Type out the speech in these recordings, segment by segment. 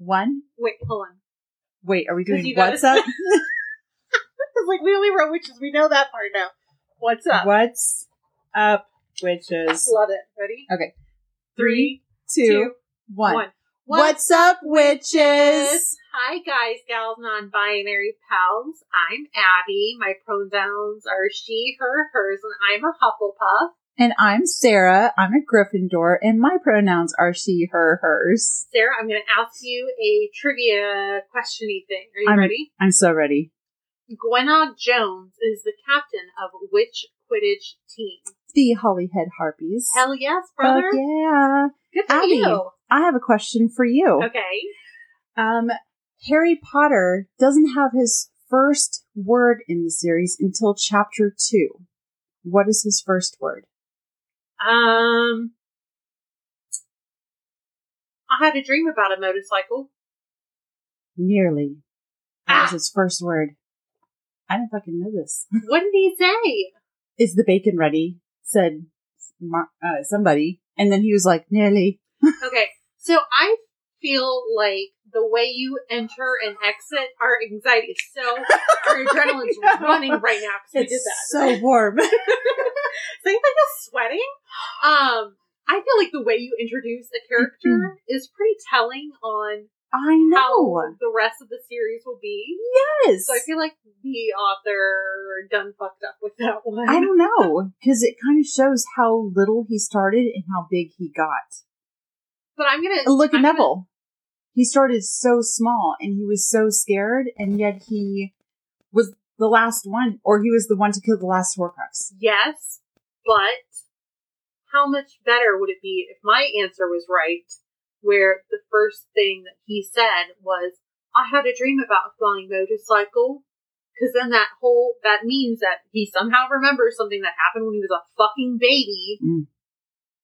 one. Wait, hold on. Wait, are we doing what's up? It's like we only wrote witches. We know that part now. What's up? what's up, witches? Love it. Ready? Okay. Three, two, two, one. one. What's up, witches? Hi, guys, gals, non-binary pals. I'm Abby. My pronouns are she, her, hers, and I'm a Hufflepuff. And I'm Sarah. I'm a Gryffindor, and my pronouns are she, her, hers. Sarah, I'm going to ask you a trivia questiony thing. Are you I'm- ready? I'm so ready. Gwenog Jones is the captain of which Quidditch team? The Holyhead Harpies. Hell yes, Fuck brother. yeah. Good for Abby. you. I have a question for you. Okay. Um, Harry Potter doesn't have his first word in the series until chapter two. What is his first word? Um, I had a dream about a motorcycle. Nearly. That was Ah. his first word. I didn't fucking know this. What did he say? Is the bacon ready? Said uh, somebody. And then he was like, nearly. Okay, so I feel like the way you enter and exit, our anxiety is so, our adrenaline's running right now because we did that. so warm. you think I'm sweating? Um, I feel like the way you introduce a character is pretty telling on I how know. the rest of the series will be. Yes. So I feel like the author done fucked up with that one. I don't know. Because it kind of shows how little he started and how big he got. But I'm gonna Look at Neville. He started so small and he was so scared, and yet he was the last one, or he was the one to kill the last Horcrux. Yes, but how much better would it be if my answer was right? Where the first thing that he said was, "I had a dream about a flying motorcycle." Because then that whole that means that he somehow remembers something that happened when he was a fucking baby. Mm.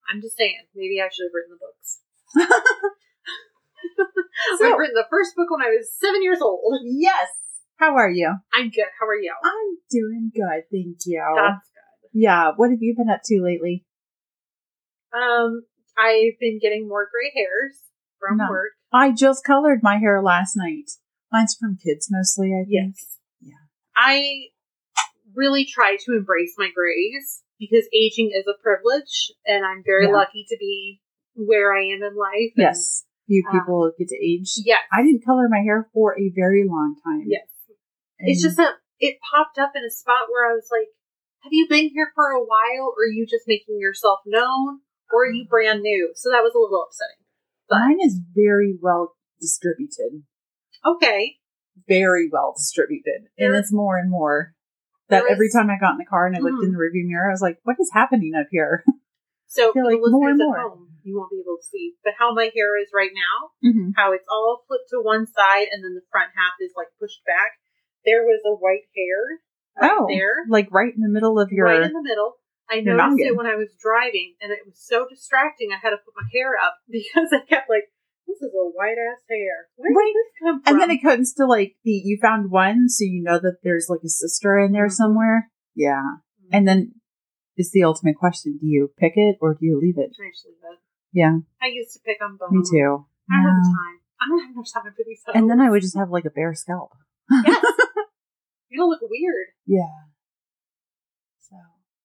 I'm just saying, maybe I should have written the books. So- I've written the first book when I was seven years old. Yes. How are you? I'm good. How are you? I'm doing good, thank you. That's good. yeah. What have you been up to lately? Um, I've been getting more gray hairs from No. work. I just colored my hair last night. Mine's from kids mostly, I think. Yeah. I really try to embrace my grays because aging is a privilege, and I'm very Yeah. lucky to be where I am in life. Yes. You Uh, people get to age. yes, I didn't color my hair for a very long time. yes. And It's just that it popped up in a spot where I was like, "Have you been here for a while, or are you just making yourself known, or are you brand new?" So that was a little upsetting. but- mine is very well distributed. Okay, Very well distributed. And it's more and more. That there every is- time I got in the car and I looked Mhm. in the rearview mirror, I was like, what is happening up here? so feel like more and more. home, you won't be able to see, but how my hair is right now. mm-hmm. how it's all flipped to one side and then the front half is like pushed back. There was a white hair right Oh, there, like right in the middle of your. right in the middle. I noticed noggin. it when I was driving, and it was so distracting. I had to put my hair up because I kept like, "This is a white ass hair. Where Right. did this come from?" and then it comes to like the you found one, so you know that there's like a sister in there Mhm. somewhere. Yeah, and then it's the ultimate question: Do you pick it or do you leave it? I actually did. Yeah, I used to pick on bones. me too. I don't have the time. I don't have no time for these. And then I would just have like a bare scalp. Yes. you don't look weird. Yeah. So,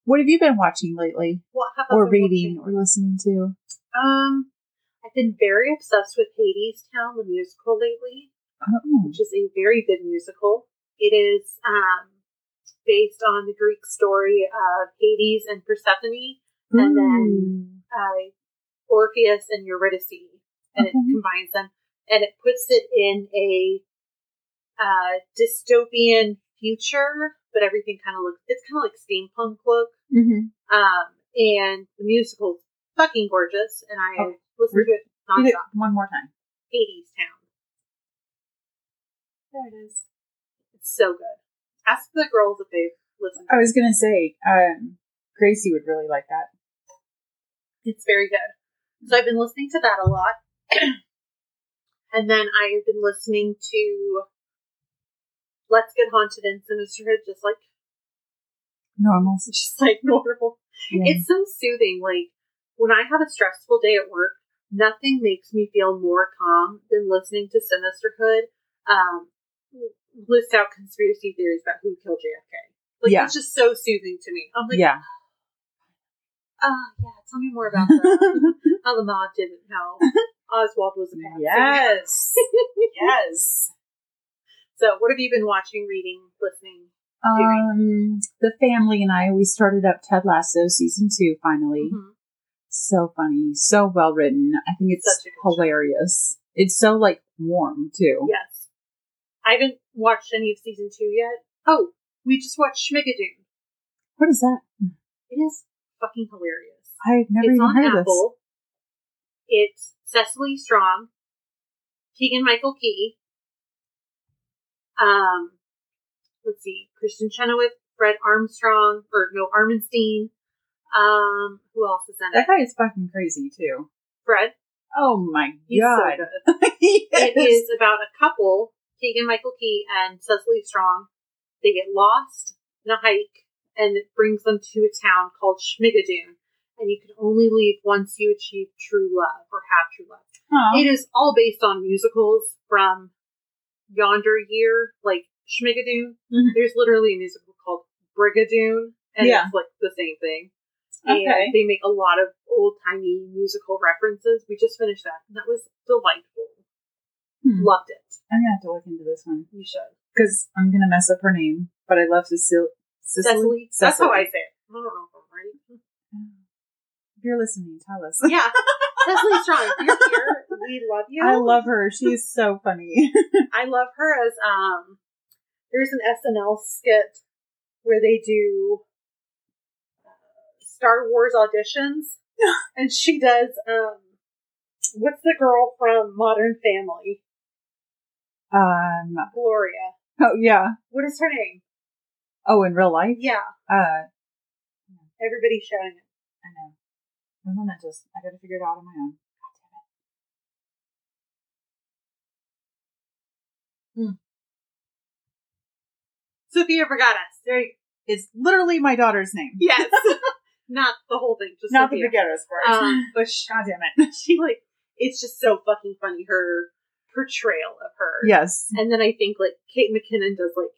what have you been watching lately, What have I or been reading, watching? or listening to? Um, I've been very obsessed with Hades Town, the musical lately. Oh, which is a very good musical. It is um, based on the Greek story of Hades and Persephone, and then uh, Orpheus and Eurydice, and it combines them, and it puts it in a uh, dystopian future, but everything kind of looks. It's kind of like steampunk look, hmm um, and the musical's fucking gorgeous, and I Oh, listened to it it nonstop. one more time. Hades Town. There it is. It's so good. Ask the girls if they've listened. I was gonna say, um, Gracie would really like that. It's very good. So I've been listening to that a lot. and then I've been listening to Let's Get Haunted in Sinisterhood, just like Normal. just like normal. Yeah. It's so soothing. Like when I have a stressful day at work, nothing makes me feel more calm than listening to Sinisterhood um, list out conspiracy theories about who killed JFK. Like Yeah. it's just so soothing to me. I'm like, yeah. Ah, yeah, tell me more about that. how the mob didn't how Oswald was a patsy. Yes. yes. So, what have you been watching, reading, listening? Um, the family and I, we started up Ted Lasso season two finally. Mhm. So funny, so well written. I think it's good show. hilarious. It's so like warm too. Yes. I haven't watched any of season two yet. Oh, we just watched Schmigadoon. What is that? It is fucking hilarious. I've never it's even on heard of this. It's Cecily Strong, Keegan Michael Key, um, let's see, Kristin Chenoweth, Fred Armstrong, or no, Armenstein. Um, who else is in it? That guy is fucking crazy too. Fred. Oh my He's god. so. Yes. It is about a couple, Keegan Michael Key and Cecily Strong. They get lost in a hike, and it brings them to a town called Schmigadoon. And you can only leave once you achieve true love or have true love. Aw. It is all based on musicals from yonder year, like Schmigadoon. Mhm. There's literally a musical called Brigadoon, and Yeah. it's like the same thing. Okay. And they make a lot of old timey musical references. We just finished that, and that was delightful. Hmm. Loved it. I'm gonna have to look into this one You should. because I'm gonna mess up her name, but I love Cecily. Cecily. That's how I say it. I don't know if I'm right. If you're listening, tell us. Yeah. Cecily Strong, if you're here, we love you. I love her. She's so funny. I love her as um there's an SNL skit where they do uh, Star Wars auditions and she does um what's the girl from Modern Family? um. Gloria. Oh yeah. What is her name? Oh, in real life. Yeah, Uh. everybody's shouting it. I know. I'm gonna just. I gotta figure it out on my own. Sophia forgot us. There you It's literally my daughter's name. Yes. Not the whole thing, just Not the Sophia. beginner's part. Um, but she, God damn it. she like it's just so fucking funny her portrayal of her. Yes. And then I think like Kate McKinnon does like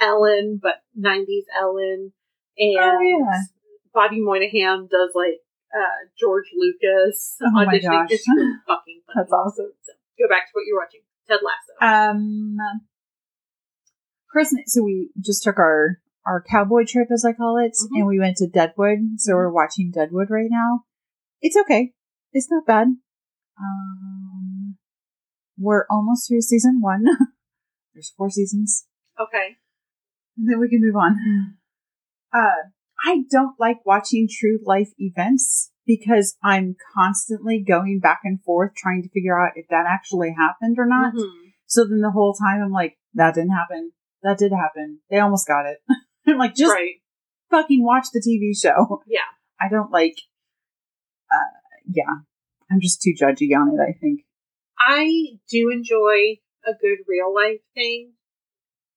Ellen, but '90s Ellen, and Oh, yeah. Bobby Moynihan does like uh, George Lucas Oh, my gosh. It's really fucking funny. That's awesome. So go back to what you're watching. Ted Lasso. Um, Chris, so we just took our our cowboy trip, as I call it, Mhm. and we went to Deadwood. So we're watching Deadwood right now. It's okay. It's not bad. Um, we're almost through season one. There's four seasons, okay. And then we can move on. Uh, I don't like watching true life events because I'm constantly going back and forth trying to figure out if that actually happened or not. Mhm. So then the whole time I'm like, that didn't happen. That did happen. They almost got it. I'm like, just right. fucking watch the TV show. Yeah. I don't like, uh, yeah. I'm just too judgy on it, I think. I do enjoy a good real life thing,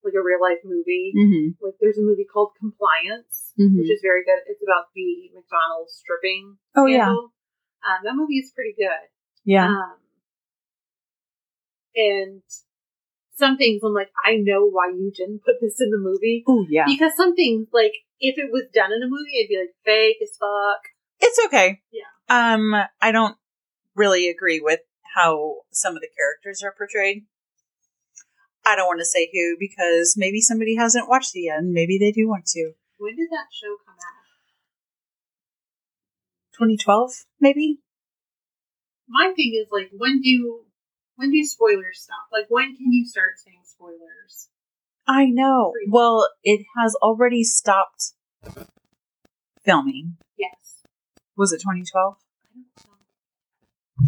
like a real life movie. Mm-hmm. Like there's a movie called Compliance, Mhm. which is very good. It's about the McDonald's stripping. Oh, yeah. Um, that movie is pretty good. Yeah. Um, and some things I'm like, I know why you didn't put this in the movie. oh, yeah. Because some things, like, if it was done in a movie, it'd be like fake as fuck. It's okay. Yeah. Um, I don't really agree with how some of the characters are portrayed. I don't want to say who because maybe somebody hasn't watched it yet maybe they do want to. When did that show come out? 2012, maybe? My thing is like, when do when do spoilers stop? Like, when can you start saying spoilers? I know. Well, it has already stopped filming. Yes. Was it 2012? I don't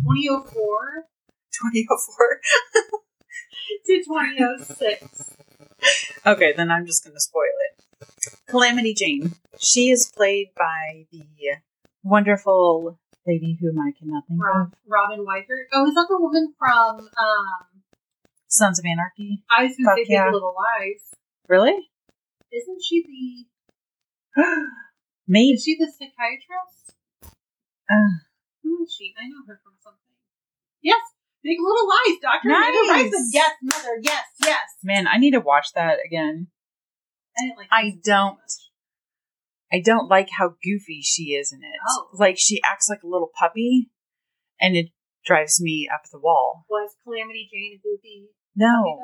know. 2004 2004. to 2006. Okay, then I'm just going to spoil it. Calamity Jane. She is played by the wonderful lady whom I cannot think Rob, of. Robin Weigert. Oh, is that the woman from? Um, Sons of Anarchy. I was going to say yeah. Big Little Lies. Really? Isn't she the? Maybe. Is she the psychiatrist? Uh, Who is she? I know her from something. Yes. Big Little Lies, Dr. Amanda Nice. Rice. Yes, mother. Yes, yes. Man, I need to watch that again. I didn't like I don't. I don't like how goofy she is in it. Oh. Like she acts like a little puppy, and it drives me up the wall. Was Calamity Jane a goofy? No,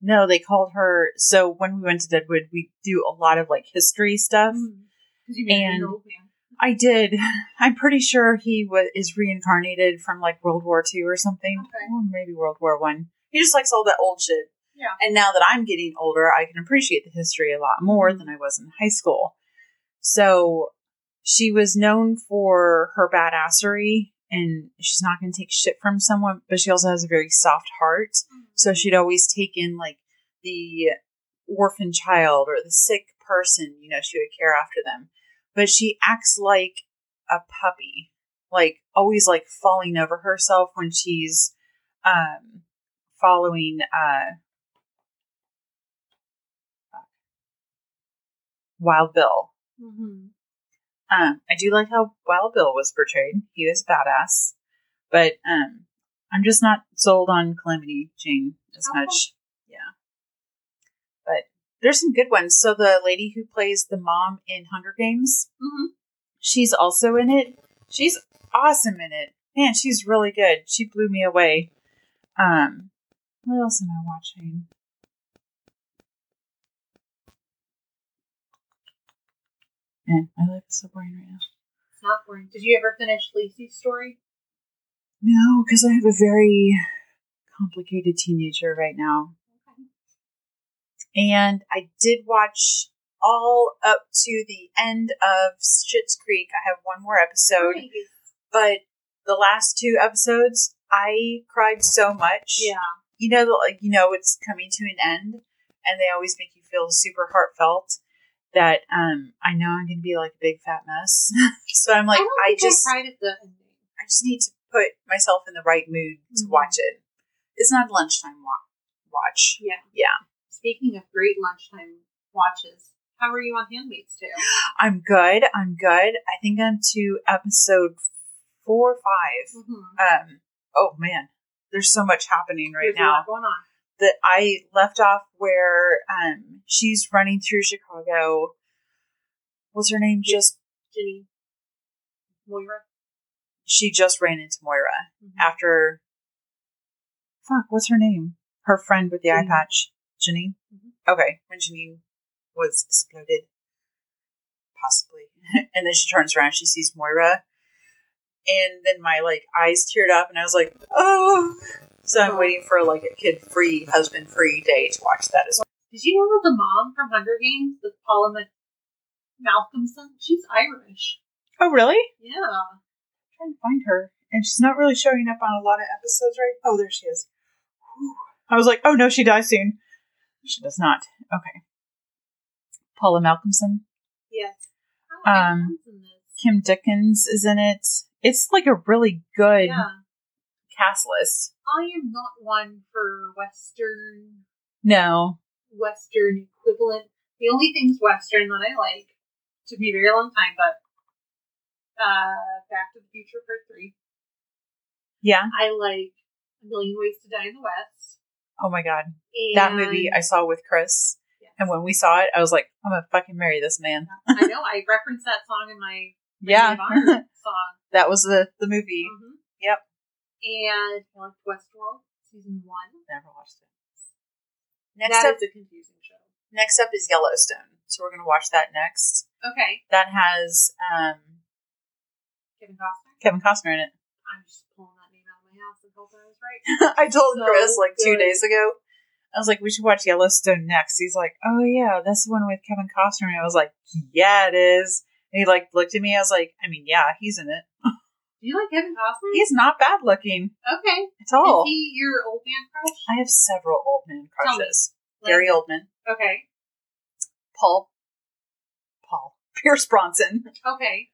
no, they called her. So when we went to Deadwood, we do a lot of like history stuff. Mm. married And- an old man. I did. I'm pretty sure he was is reincarnated from like World War II or something, Okay. or maybe World War One. He just likes all that old shit. Yeah. And now that I'm getting older, I can appreciate the history a lot more mm-hmm. than I was in high school. So she was known for her badassery, and she's not going to take shit from someone, but she also has a very soft heart. Mm-hmm. So she'd always take in like the orphan child or the sick person, you know, she would care after them. But she acts like a puppy, like always like falling over herself when she's um following uh Wild Bill. Mm-hmm. Um, I do like how Wild Bill was portrayed. He was badass, but um, I'm just not sold on Calamity Jane as Oh. much. There's some good ones. So the lady who plays the mom in Hunger Games, Mm-hmm. she's also in it. She's awesome in it. Man, she's really good. She blew me away. Um, what else am I watching? Man, my life is so boring right now. It's not boring. Did you ever finish Lacey's story? No, because I have a very complicated teenager right now. And I did watch all up to the end of Schitt's Creek. I have one more episode, Nice. but the last two episodes, I cried so much. Yeah. You know, like you know, it's coming to an end, and they always make you feel super heartfelt. That um, I know I'm going to be like a big fat mess. so I'm like, I, I just, I cried at the. I just need to put myself in the right mood to Mhm. watch it. It's not a lunchtime wa- watch. Yeah. Yeah. Speaking of great lunchtime watches, how are you on Handmaid's Tale? I'm good. I'm good. I think I'm to episode four or 5 Mm-hmm. Um. Oh man, there's so much happening right There's a now lot going on. that I left off where um she's running through Chicago. What's her name? Just Ginny, Moira. she just ran into Moira Mhm. after. Fuck, what's her name? Her friend with the eye patch, Janine. Mhm. Okay, when Janine was exploded, possibly, and then she turns around, she sees Moira, and then my like eyes teared up, and I was like, oh. So I'm waiting for like a kid free, husband free day to watch that as well. Did you know the mom from Hunger Games, the Paula Malcolmson? She's Irish. Oh, really? Yeah. trying to find her, and she's not really showing up on a lot of episodes, right? Oh, there she is. Whew. I was like, oh no, she dies soon. She does not. Okay. Paula Malcolmson, Yes. Oh, Um, Malcolm's in this. Kim Dickens is in it. It's like a really good Yeah. cast list. I am not one for Western No, Western equivalent. The only things Western that I like took me a very long time, but uh, Back to the Future Part Three. yeah. I like A Million Ways to Die in the West. Oh my god, And that movie I saw with Chris, Yeah. and when we saw it, I was like, I'm gonna fucking marry this man. I know I referenced that song in my Yeah, Ring of Honor song. that was the the movie. Mhm. Yep. And I liked Westworld season one. Never watched it. Next That up, is a confusing show. next up is Yellowstone. So we're gonna watch that next. Okay, That has um, Kevin Costner. Kevin Costner in it. I'm just pulling that name out of my ass and hoping I right. I told So Chris like two days ago. I was like, we should watch Yellowstone next. He's like, oh yeah, that's the one with Kevin Costner. And I was like, yeah, it is. And he like looked at me. I was like, I mean, yeah, he's in it. Do you like Kevin Costner? He's not bad looking okay. at all. Is he your old man crush? I have several old man crushes. Gary Oldman, Okay. Paul, Paul, Pierce Brosnan. Okay.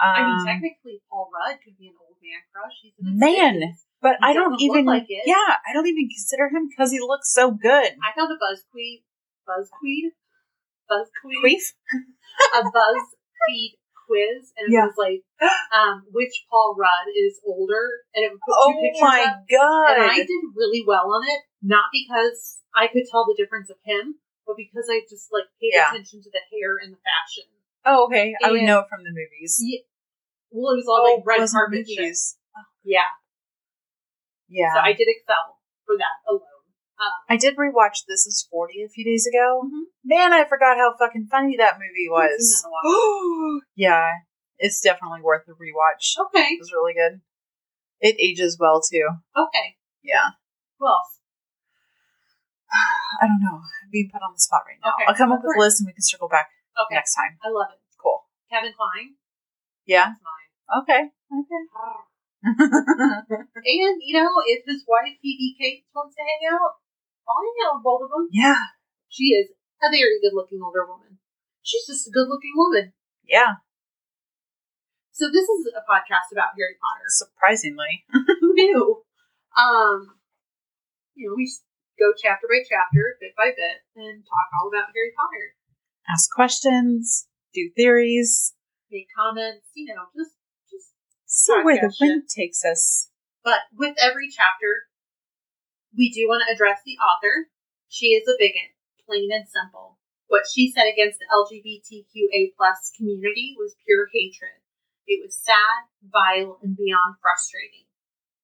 Um, I mean, technically, Paul Rudd could be an old man crush. He's in his Man. 50s. but he I don't even. like it. Yeah, I don't even consider him because he looks so good. I found a buzzqueed, buzzqueed, buzzqueed, Queef. a buzzfeed quiz, and it Yeah. was like, um, which Paul Rudd is older, and it would put two Oh pictures Oh my up. god! And I did really well on it, not because I could tell the difference of him, but because I just like paid Yeah. attention to the hair and the fashion. oh, okay. I would know it from the movies. Yeah. Well, it was all Oh, like red carpet movies. Yeah. Yeah. So I did excel for that alone. Um, I did rewatch This Is 40 a few days ago. Mhm. Man, I forgot how fucking funny that movie was. that in a while. yeah, it's definitely worth a rewatch. okay. It was really good. It ages well too. Okay. Yeah. Who else? I don't know. I'm being put on the spot right now. Okay, I'll come up with a list and we can circle back Okay. next time. I love it. Cool. Kevin Kline. Yeah. Okay. Okay. And, you know, if his wife, Phoebe Cates, wants to hang out, I'll hang out with both of them. yeah. She is a very good looking older woman. She's just a good looking woman. Yeah. So this is a podcast about Harry Potter. Surprisingly. Who knew? Um, you know, we go chapter by chapter, bit by bit, and talk all about Harry Potter. Ask questions, do theories, Make comments, you know, just see where the wind takes us. But with every chapter, we do want to address the author. She is a bigot, plain and simple. What she said against the LGBTQA plus community was pure hatred. It was sad, vile, and beyond frustrating.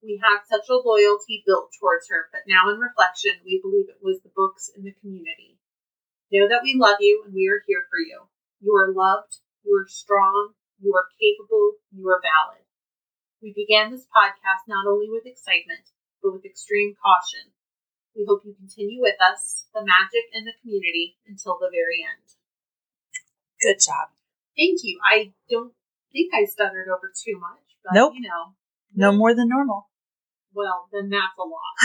We had such a loyalty built towards her, but now in reflection, we believe it was the books and the community. Know that we love you and we are here for you. You are loved, you are strong, you are capable, you are valid. We began this podcast not only with excitement, but with extreme caution. We hope you continue with us, the magic and the community, until the very end. Good job. Thank you. I don't think I stuttered over too much, but Nope. you know, No more than normal. well, then that's a lot.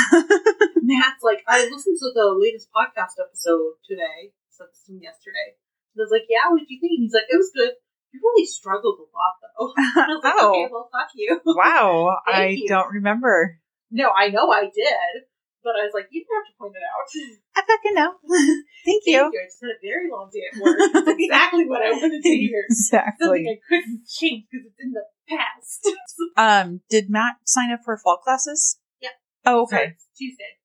Matt's like, I listened to the latest podcast episode today, this to yesterday. And I was like, yeah, what did you think? He's like, it was good. You really struggled a lot, though. I was like, Oh. okay, well, fuck you. wow. I you. don't remember. No, I know I did, but I was like, you didn't have to point it out. I fucking know. Thank Thank you. you. I just had a very long day at work. That's exactly what I wanted to hear. Exactly. Something I couldn't change because it's in the past. Um, did Matt sign up for fall classes? Yep. Oh, okay. it's Tuesday.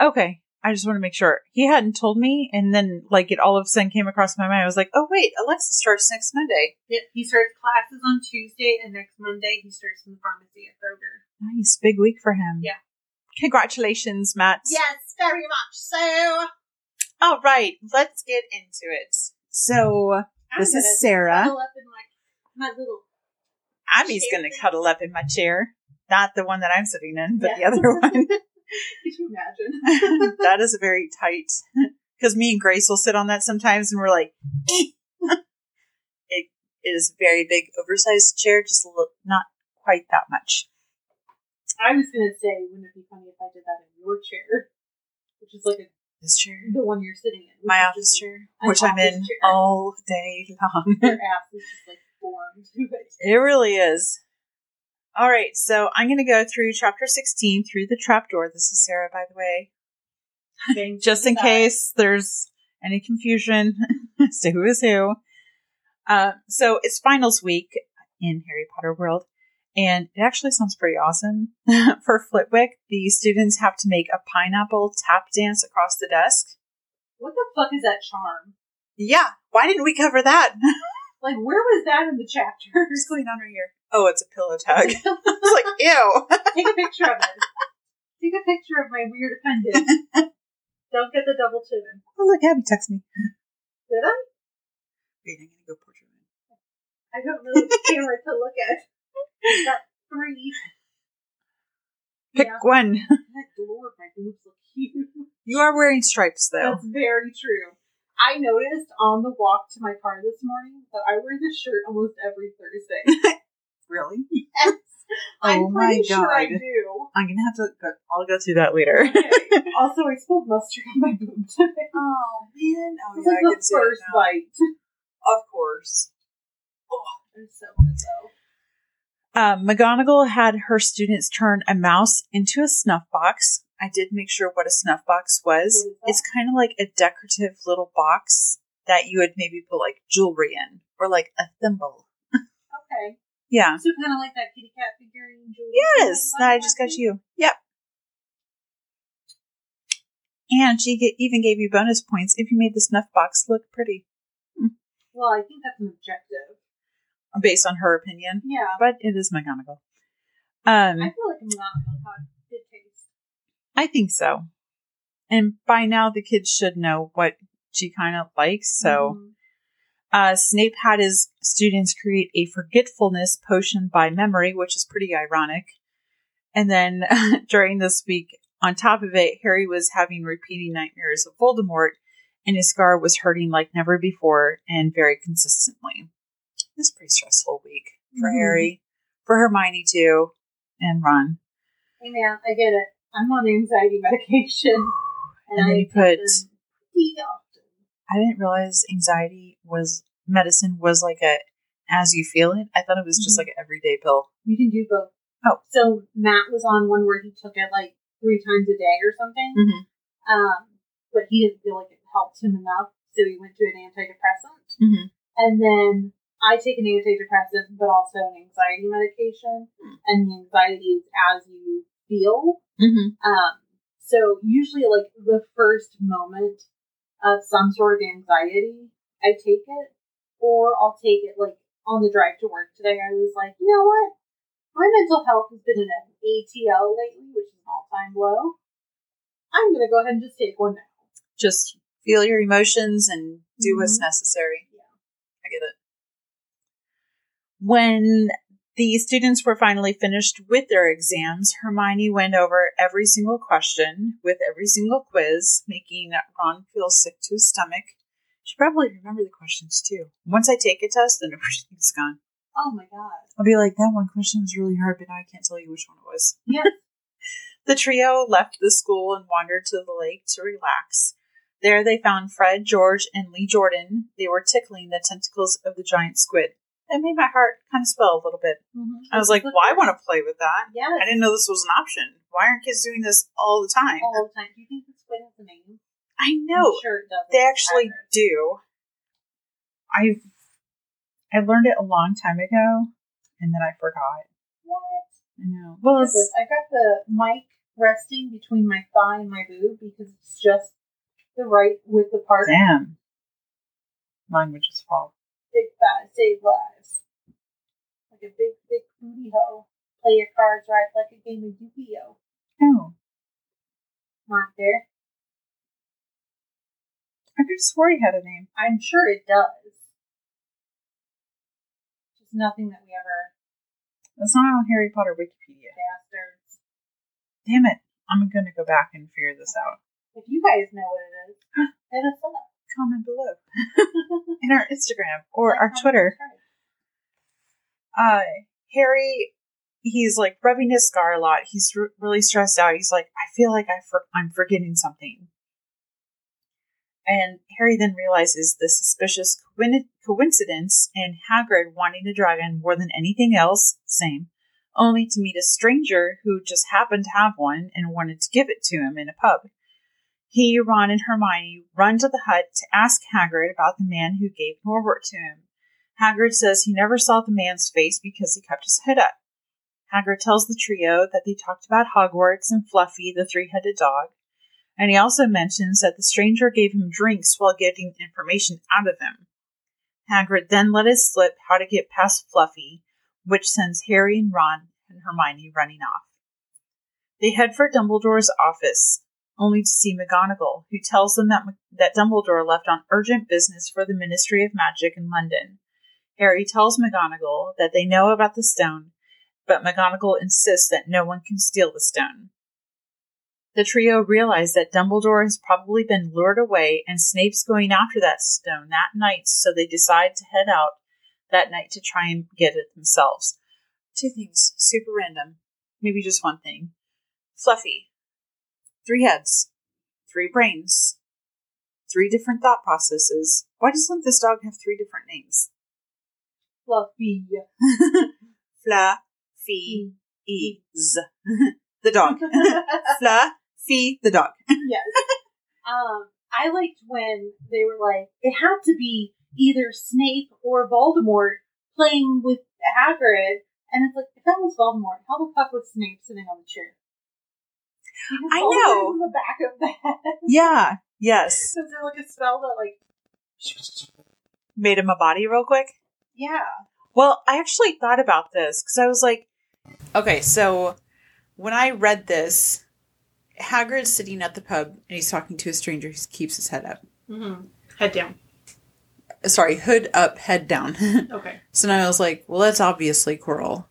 Okay. I just want to make sure. He hadn't told me, and then, like, it all of a sudden came across my mind. I was like, oh, wait, Alexa starts next Monday. Yep. He starts classes on Tuesday, and next Monday he starts in the pharmacy at Kroger. Nice. Big week for him. Yeah. Congratulations, Matt. Yes, very much so. All right. Let's get into it. So, I'm This is Sarah. cuddle up in my, my little. Abby's going to cuddle up in my chair. Not the one that I'm sitting in, but Yeah. the other one. Could you imagine? that is a very tight. Because me and Grace will sit on that sometimes, and we're like, "Eh." it, it is a very big, oversized chair, just a little, not quite that much. I was gonna say, wouldn't it be funny if I did that in your chair, which is like a, This chair, the one you're sitting in, my office chair, which I'm in chair. all day long. Your ass is just like formed it. It really is. All right, so I'm going to go through chapter 16 through the trapdoor. This is Sarah, by the way, just in case there's any confusion as to who is who. Uh, so it's finals week in Harry Potter World, and it actually sounds pretty awesome. For Flitwick, the students have to make a pineapple tap dance across the desk. What the fuck is that charm? Yeah, why didn't we cover that? Like, where was that in the chapter? What's going on right here? Oh, it's a pillow tag. I was like, ew. Take a picture of it. Take a picture of my weird appendage. Don't get the double chin. Oh, look, Abby texted me. Did I? Wait, I'm gonna go portrait. I don't know which camera to look at. Got three. Pick Yeah. one. Good lord, my boobs look huge. You are wearing stripes though. That's very true. I noticed on the walk to my car this morning that I wear this shirt almost every Thursday. really? Yes. I'm Oh my pretty sure I do. I'm gonna have to. Go, I'll go through that later. Okay. also, I spilled mustard on my boob today. Oh man! Oh It was like the first bite. Of course. Oh, it's so good though. Um, McGonagall had her students turn a mouse into a snuff box. I did make sure what a snuff box was. What is that? It's kind of like a decorative little box that you would maybe put like jewelry in, or like a thimble. okay. Yeah. So kind of like that kitty cat figurine. Julie Yes, that I just got you. Yep. And she get, even gave you bonus points if you made the snuff box look pretty, Well, I think that's an objective. based on her opinion. Yeah. But it is McGonagall. Um, I feel like I'm not going to have good taste. I think so. And by now, the kids should know what she kind of likes. So, Mhm. uh, Snape had his students create a forgetfulness potion by memory, which is pretty ironic. And then during this week, on top of it, Harry was having repeating nightmares of Voldemort, and his scar was hurting like never before and very consistently. It was a pretty stressful week for Mhm. Harry, for Hermione too, and Ron. Man, I get it. I'm on anxiety medication, and, And then I you put- pretty often. I didn't realize anxiety was medicine was like a as you feel it. I thought it was just Mhm. like an everyday pill. You can do both. Oh. so Matt was on one where he took it like three times a day or something. Mm-hmm. Um, but he didn't feel like it helped him enough, so he went to an antidepressant. Mhm. And then I take an antidepressant, but also an anxiety medication, Hmm. and the anxiety is as you feel. Mm-hmm. Um, so usually, like the first moment of some sort of anxiety, I take it, or I'll take it like on the drive to work today. I was like, you know what? My mental health has been in an ATL lately, which is an all-time low. I'm gonna go ahead and just take one now. Just feel your emotions and do what's Mhm. necessary. Yeah. I get it. When the students were finally finished with their exams, Hermione went over every single question with every single quiz, making Ron feel sick to his stomach. She probably remember the questions too. Once I take a test, then everything's gone. Oh my god. I'll be like, that one question was really hard, but now I can't tell you which one it was. Yeah. The trio left the school and wandered to the lake to relax. There they found Fred, George, and Lee Jordan. They were tickling the tentacles of the giant squid. It made my heart kind of swell a little bit. Mm-hmm. I was like, well, I want to play with that. Yes. I didn't know this was an option. Why aren't kids doing this all the time? all the time. Do you think the squid has a name? I know. I'm sure it does. They actually do. I've I learned it a long time ago, and then I forgot. What? I know. Well, it's I got the mic resting between my thigh and my boob because it's just the right width apart. damn. Mine would just fall. Big fat save lives. A big, big booty hoe. Play your cards right like a game of Yu-Gi-Oh. Oh, Not there. I could have swore he had a name. I'm sure it does. Just nothing that we ever That's not on Harry Potter Wikipedia. bastards. Damn it! I'm gonna go back and figure this out. If you guys know what it is, hit us up. Comment below in our Instagram or our Twitter. Uh Harry he's like rubbing his scar a lot. He's r- really stressed out. He's like, I feel like I for- I'm forgetting something. And Harry then realizes the suspicious coin- coincidence in Hagrid wanting a dragon more than anything else, same, only to meet a stranger who just happened to have one and wanted to give it to him in a pub. He, Ron, and Hermione run to the hut to ask Hagrid about the man who gave Norbert to him. Hagrid says he never saw the man's face because he kept his head up. Hagrid tells the trio that they talked about Hogwarts and Fluffy, the three headed dog, and he also mentions that the stranger gave him drinks while getting information out of him. Hagrid then let it slip how to get past Fluffy, which sends Harry and Ron and Hermione running off. They head for Dumbledore's office, only to see McGonagall, who tells them that, that Dumbledore left on urgent business for the Ministry of Magic in London. Harry tells McGonagall that they know about the stone, but McGonagall insists that no one can steal the stone. The trio realize that Dumbledore has probably been lured away and Snape's going after that stone that night, so they decide to head out that night to try and get it themselves. Two things, super random. Maybe just one thing. Fluffy. Three heads. Three brains. Three different thought processes. Why doesn't this dog have three different names? Fluffy. Fluffy is the dog. Fluffy the dog. yes. Um, I liked when they were like, it had to be either Snape or Voldemort playing with Hagrid, and it's like if that was Voldemort, how the fuck was Snape sitting on the chair? I know. In the back of that, Yeah. Yes. is there like a spell that like? Made him a body real quick. Yeah. Well, I actually thought about this because I was like, okay, so when I read this, Hagrid's sitting at the pub and he's talking to a stranger. He keeps his head up. Mm-hmm. Head down. Sorry, hood up, head down. Okay. so now I was like, well, that's obviously Quirrell.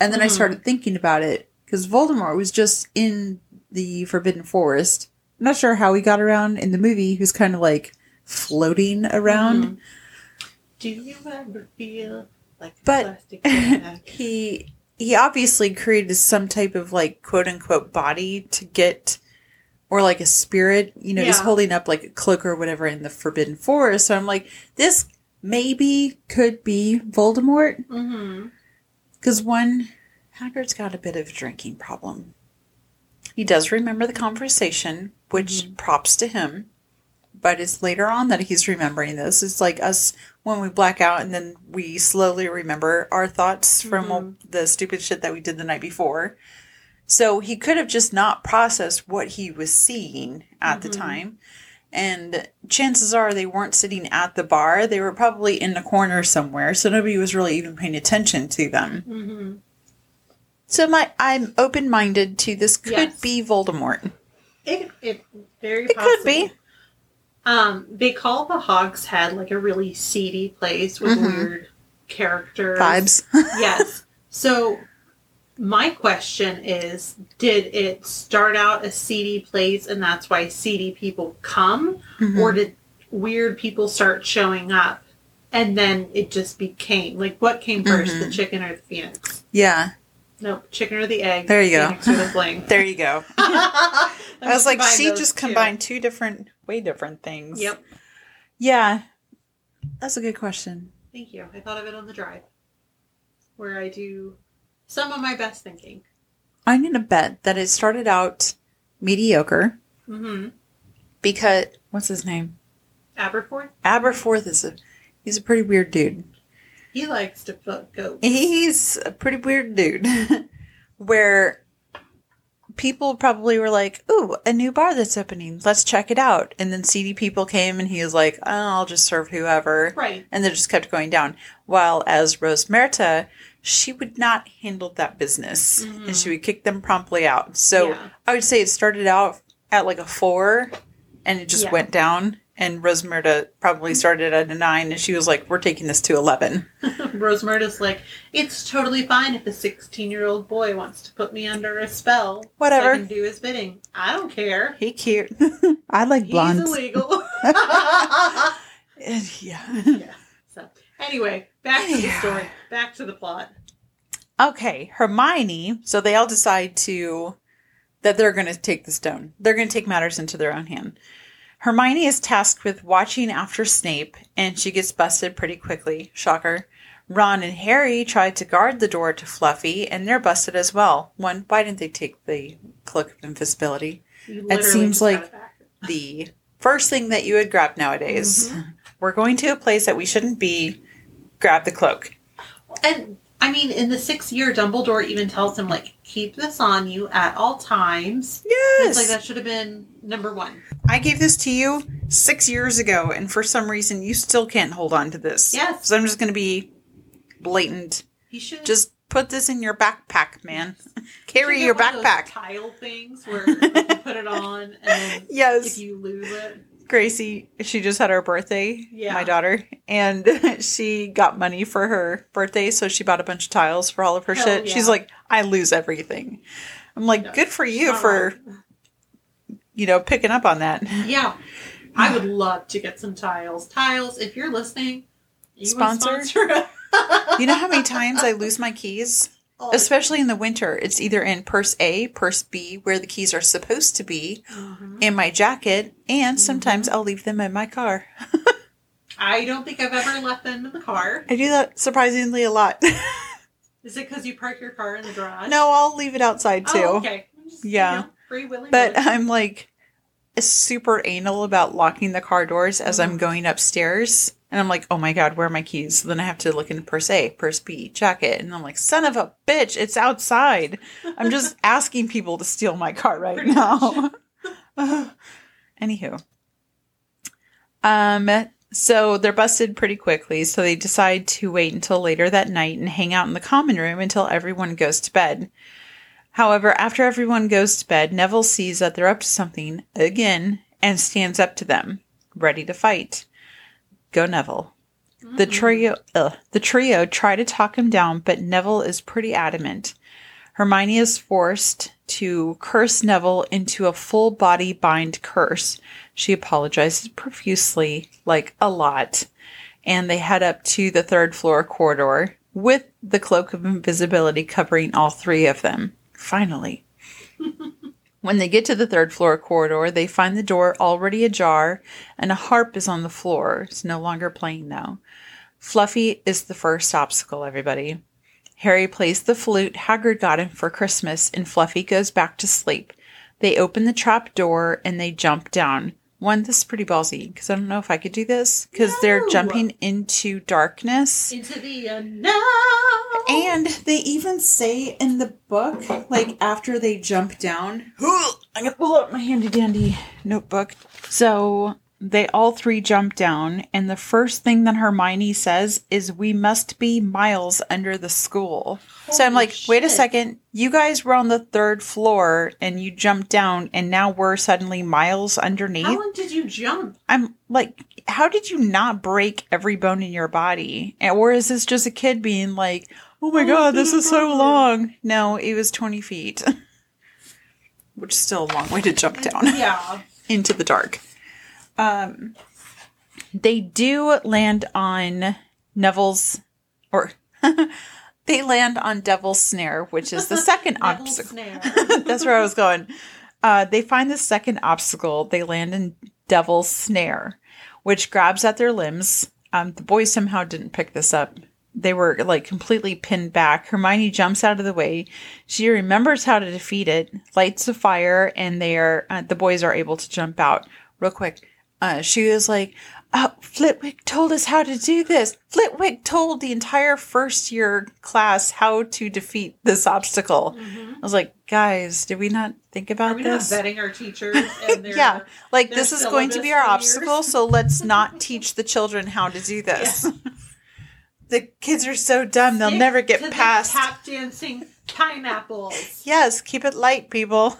And then I Mhm. started thinking about it because Voldemort was just in the Forbidden Forest. I'm not sure how he got around in the movie. He was kind of like floating around. Mhm. Do you ever feel like a But- plastic bag? he he obviously created some type of like quote unquote body to get or like a spirit you know he's holding up like a cloak or whatever in the forbidden forest. So i'm like this maybe could be voldemort. Mm-hmm. because one hagrid's got a bit of a drinking problem. He does remember the conversation which props to him but it's later on that he's remembering this it's like us when we black out and then we slowly remember our thoughts from Mhm. the stupid shit that we did the night before so he could have just not processed what he was seeing at the Mhm. time and chances are they weren't sitting at the bar they were probably in the corner somewhere so nobody was really even paying attention to them Mm-hmm. so my i'm open-minded to this could Yes. be voldemort It, it very It could be. Um, they call the Hog's Head like a really seedy place with Mhm. weird characters. vibes yes. So my question is, did it start out a seedy place and that's why seedy people come? Mhm. Or did weird people start showing up and then it just became like what came 1st the Mhm. chicken or the phoenix? yeah Nope, chicken or the egg. There you go. The there you go I was like she just two. combined two different way different things Yep. yeah that's a good question Thank you. I thought of it on the drive where I do some of my best thinking. i'm gonna bet that it started out mediocre Mm-hmm. because what's his name Aberforth, aberforth is a he's a pretty weird dude he likes to fuck goats. He's a pretty weird dude. Where people probably were like, "Ooh, a new bar that's opening. Let's check it out." And then seedy people came, and he was like, oh, "I'll just serve whoever," Right. and they just kept going down. While as Rosmerta, she would not handle that business, Mhm. and she would kick them promptly out. So Yeah. I would say it started out at like a four, and it just Yeah. went down. And Rosmerta probably started at a nine, and she was like, "We're taking this to 11. Rosmerta's like, it's totally fine if a 16 year old boy wants to put me under a spell. so Whatever. I can do his bidding. I don't care. He cute. I like He's blondes. illegal. yeah. yeah. So, anyway, back to the story. Back to the plot. Okay, Hermione. So they all decide to that they're going to take the stone. They're going to take matters into their own hand. Hermione is tasked with watching after Snape, and she gets busted pretty quickly. Shocker. Ron and Harry try to guard the door to Fluffy, and they're busted as well. One, why didn't they take the cloak of invisibility? It seems like- it. The first thing that you would grab nowadays. We're going to a place that we shouldn't be. Grab the cloak. And I mean, in the sixth year, Dumbledore even tells him like, keep this on you at all times. Yes. It's like that should have been number one. I gave this to you six years ago, and for some reason, you still can't hold on to this. Yes. So I'm just going to be blatant. He should Just put this in your backpack, man. Carry should your get one of those backpack. tile things where you put it on, and then if Yes. you lose it, Gracie, she just had her birthday, Yeah. my daughter, and she got money for her birthday, so she bought a bunch of tiles for all of her Hell shit. yeah. She's like, I lose everything. I'm like, No, good for you for, wrong. you know, picking up on that. yeah. I would love to get some tiles. Tiles, if you're listening, you Sponsor? sponsor. You know how many times I lose my keys? All Especially in the winter. It's either in purse A, purse B, where the keys are supposed to be, Mhm. in my jacket, and Mm-hmm. sometimes I'll leave them in my car. I don't think I've ever left them in the car. I do that surprisingly a lot. Is it because you park your car in the garage? no, I'll leave it outside too. Oh, okay. Just, you Yeah. know, free willy But nilly. I'm like, super anal about locking the car doors as I'm going upstairs. And I'm like, oh my God, where are my keys? So then I have to look in purse A, purse B, jacket. And I'm like, son of a bitch, it's outside. I'm just asking people to steal my car right Pretty now. Anywho. Um, so they're busted pretty quickly, so they decide to wait until later that night and hang out in the common room until everyone goes to bed. However, after everyone goes to bed, Neville sees that they're up to something again and stands up to them, ready to fight. Go Neville. The mm. trio, ugh, the trio try to talk him down, but Neville is pretty adamant. Hermione is forced to curse Neville into a full body bind curse. She apologizes profusely, like a lot, and they head up to the third floor corridor with the cloak of invisibility covering all three of them. Finally. When they get to the third floor corridor, they find the door already ajar and a harp is on the floor. It's no longer playing now. Fluffy is the first obstacle, everybody. Harry plays the flute Hagrid got him for Christmas, and Fluffy goes back to sleep. They open the trap door and they jump down. One, this is pretty ballsy because I don't know if I could do this because they're jumping into darkness. Into the unknown. And they even say in the book, like after they jump down, I'm gonna pull out my handy dandy notebook. So they all three jump down, and the first thing that Hermione says is, We must be miles under the school. so I'm Holy like, Wait a second, you guys were on the third floor and you jumped down, and now we're suddenly miles underneath. How long did you jump? I'm like, how did you not break every bone in your body? Or is this just a kid being like, oh my Oh, god, this is so God. long? No, it was 20 feet, which is still a long way to jump down Yeah. into the dark. Um, they do land on Neville's, or they land on Devil's Snare, which is the second obstacle. That's where I was going. Uh, they find the second obstacle. They land in Devil's Snare, which grabs at their limbs. Um, the boys somehow didn't pick this up. They were like completely pinned back. Hermione jumps out of the way. She remembers how to defeat it, lights a fire, and they are uh, the boys are able to jump out real quick. Uh, she was like, oh, Flitwick told us how to do this. Flitwick told the entire first year class how to defeat this obstacle. I was like, guys, did we not think about Are we not this? vetting our teachers? And their, yeah, like this is going to be our obstacle, so let's not teach the children how to do this. the kids are so dumb, they'll Stick never get past. tap dancing pineapples. Yes, keep it light, people.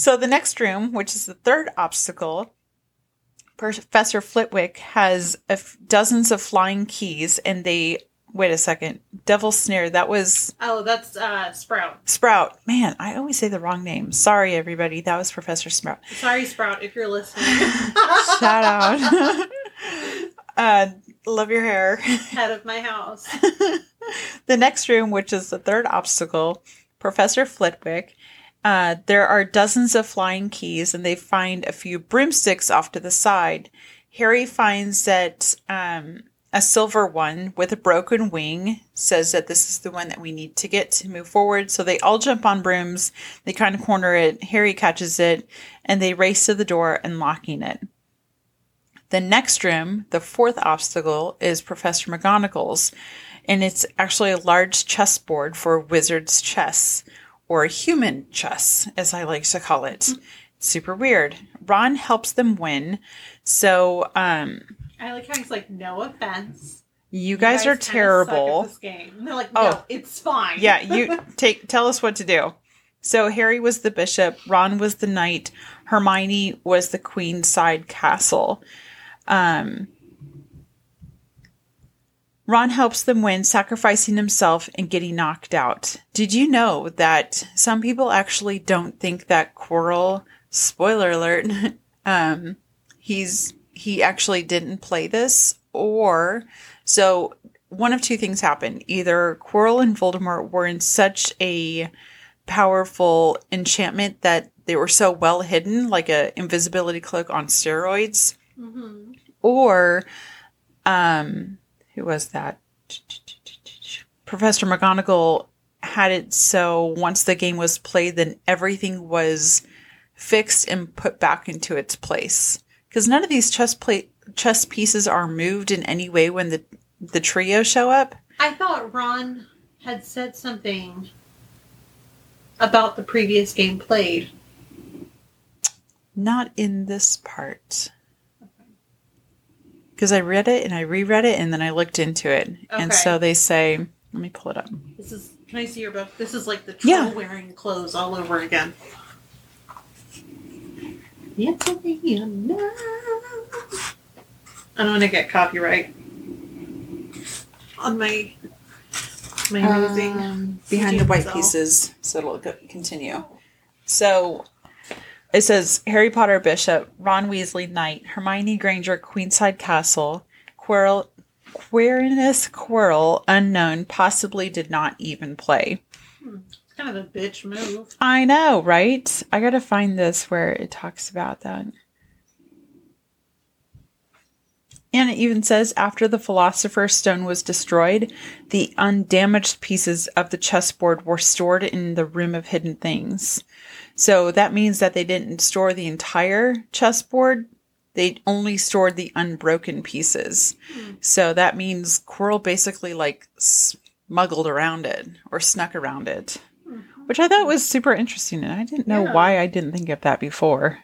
So the next room, which is the third obstacle, Professor Flitwick has a f- dozens of flying keys, and they wait a second, Devil's Snare. That was Oh, that's uh, Sprout. Sprout. Man, I always say the wrong name. Sorry, everybody. That was Professor Sprout. Sorry, Sprout, if you're listening. Shout out. uh, love your hair. Head of my house. the next room, which is the third obstacle, Professor Flitwick. Uh, there are dozens of flying keys, and they find a few broomsticks off to the side. Harry finds that um, a silver one with a broken wing says that this is the one that we need to get to move forward. So they all jump on brooms. They kind of corner it. Harry catches it, and they race to the door, unlocking it. The next room, the fourth obstacle, is Professor McGonagall's, and it's actually a large chessboard for wizard's chess, or human chess, as I like to call it. Super weird. Ron helps them win, so um, I like how he's like, no offense. you guys, are kinda suck at terrible. this game. And they're like, Oh. it's fine. Yeah, you take tell us what to do. So Harry was the bishop, Ron was the knight, Hermione was the queen side castle. Um Ron helps them win, sacrificing himself and getting knocked out. Did you know that some people actually don't think that Quirrell, spoiler alert, um, he's he actually didn't play this, or so one of two things happened. Either Quirrell and Voldemort were in such a powerful enchantment that they were so well hidden, like a invisibility cloak on steroids, hmm or um who was that professor mcgonagall had it so once the game was played then everything was fixed and put back into its place. Because none of these chess plate chess pieces are moved in any way when the the trio show up. I thought Ron had said something about the previous game played. Not in this part. Because I read it and I reread it and then I looked into it. And so they say, let me pull it up. This is. Can I see your book? This is like the troll Yeah. wearing clothes all over again. It's a day of love. I don't want to get copyright on my my amazing. Um, behind the white pieces, so it'll continue. So it says Harry Potter Bishop, Ron Weasley Knight, Hermione Granger Queenside Castle, Quirrell, Quirinius Quirrell unknown, possibly did not even play. It's kind of a bitch move. I know, right? I gotta find this where it talks about that. And it even says after the Philosopher's Stone was destroyed, the undamaged pieces of the chessboard were stored in the Room of Hidden Things. So that means that they didn't store the entire chessboard, they only stored the unbroken pieces. So that means Quirrell basically like smuggled around it or snuck around it which I thought was super interesting, and I didn't know Yeah. why I didn't think of that before.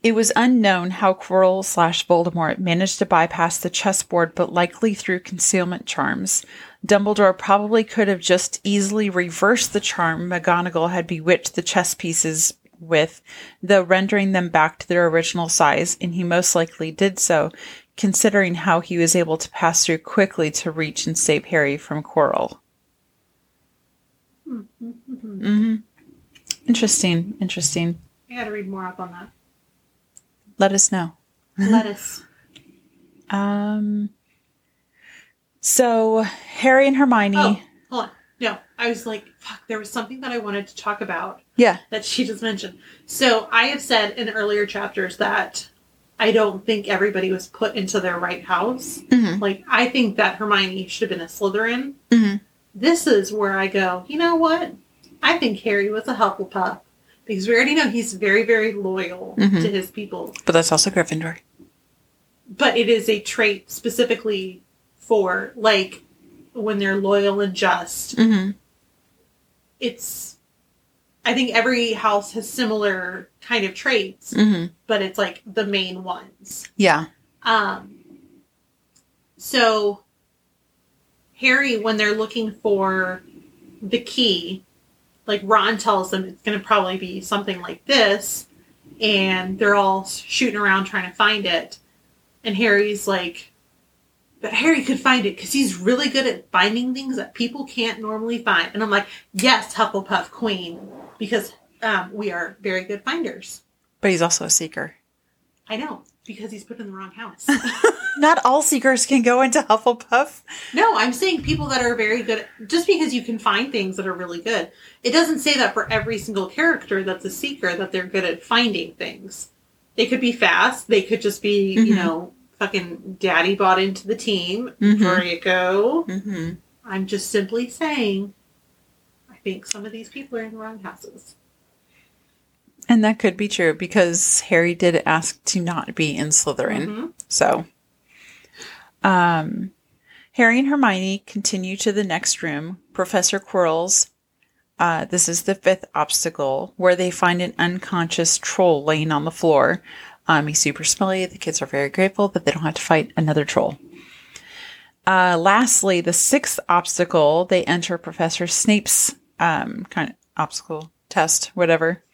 It was unknown how Quirrell slash Voldemort managed to bypass the chessboard, but likely through concealment charms. Dumbledore probably could have just easily reversed the charm McGonagall had bewitched the chess pieces with, though rendering them back to their original size, and he most likely did so, considering how he was able to pass through quickly to reach and save Harry from Quirrell. hmm Interesting. Interesting. I got to read more up on that. Let us know. Lettuce. Um. So Harry and Hermione. Oh, hold on. No, I was like, fuck. There was something that I wanted to talk about Yeah. that she just mentioned. So I have said in earlier chapters that I don't think everybody was put into their right house. Mhm. Like I think that Hermione should have been a Slytherin. Mhm. This is where I go. You know what? I think Harry was a Hufflepuff because we already know he's very, very loyal Mhm. to his people. But that's also Gryffindor. But it is a trait specifically for like when they're loyal and just. Mm-hmm. It's. I think every house has similar kind of traits, Mm-hmm. but it's like the main ones. Yeah. Um, so Harry, when they're looking for the key, like Ron tells them it's going to probably be something like this, and they're all shooting around trying to find it, and Harry's like, "But Harry could find it because he's really good at finding things that people can't normally find." And I'm like, "Yes, Hufflepuff Queen, because um, we are very good finders." But he's also a seeker. I know because he's put in the wrong house. Not all seekers can go into Hufflepuff. No, I'm saying people that are very good. Just because you can find things that are really good, it doesn't say that for every single character that's a seeker that they're good at finding things. They could be fast. They could just be, you Mhm. know, fucking daddy bought into the team. Mhm. Draco. Mm-hmm. I'm just simply saying. I think some of these people are in the wrong houses. And that could be true because Harry did ask to not be in Slytherin. Mhm. So, um, Harry and Hermione continue to the next room, Professor Quirrell's. Uh, this is the fifth obstacle where they find an unconscious troll laying on the floor. Um, he's super smelly. The kids are very grateful that they don't have to fight another troll. Uh, lastly, the sixth obstacle, they enter Professor Snape's um, kind of obstacle test, whatever.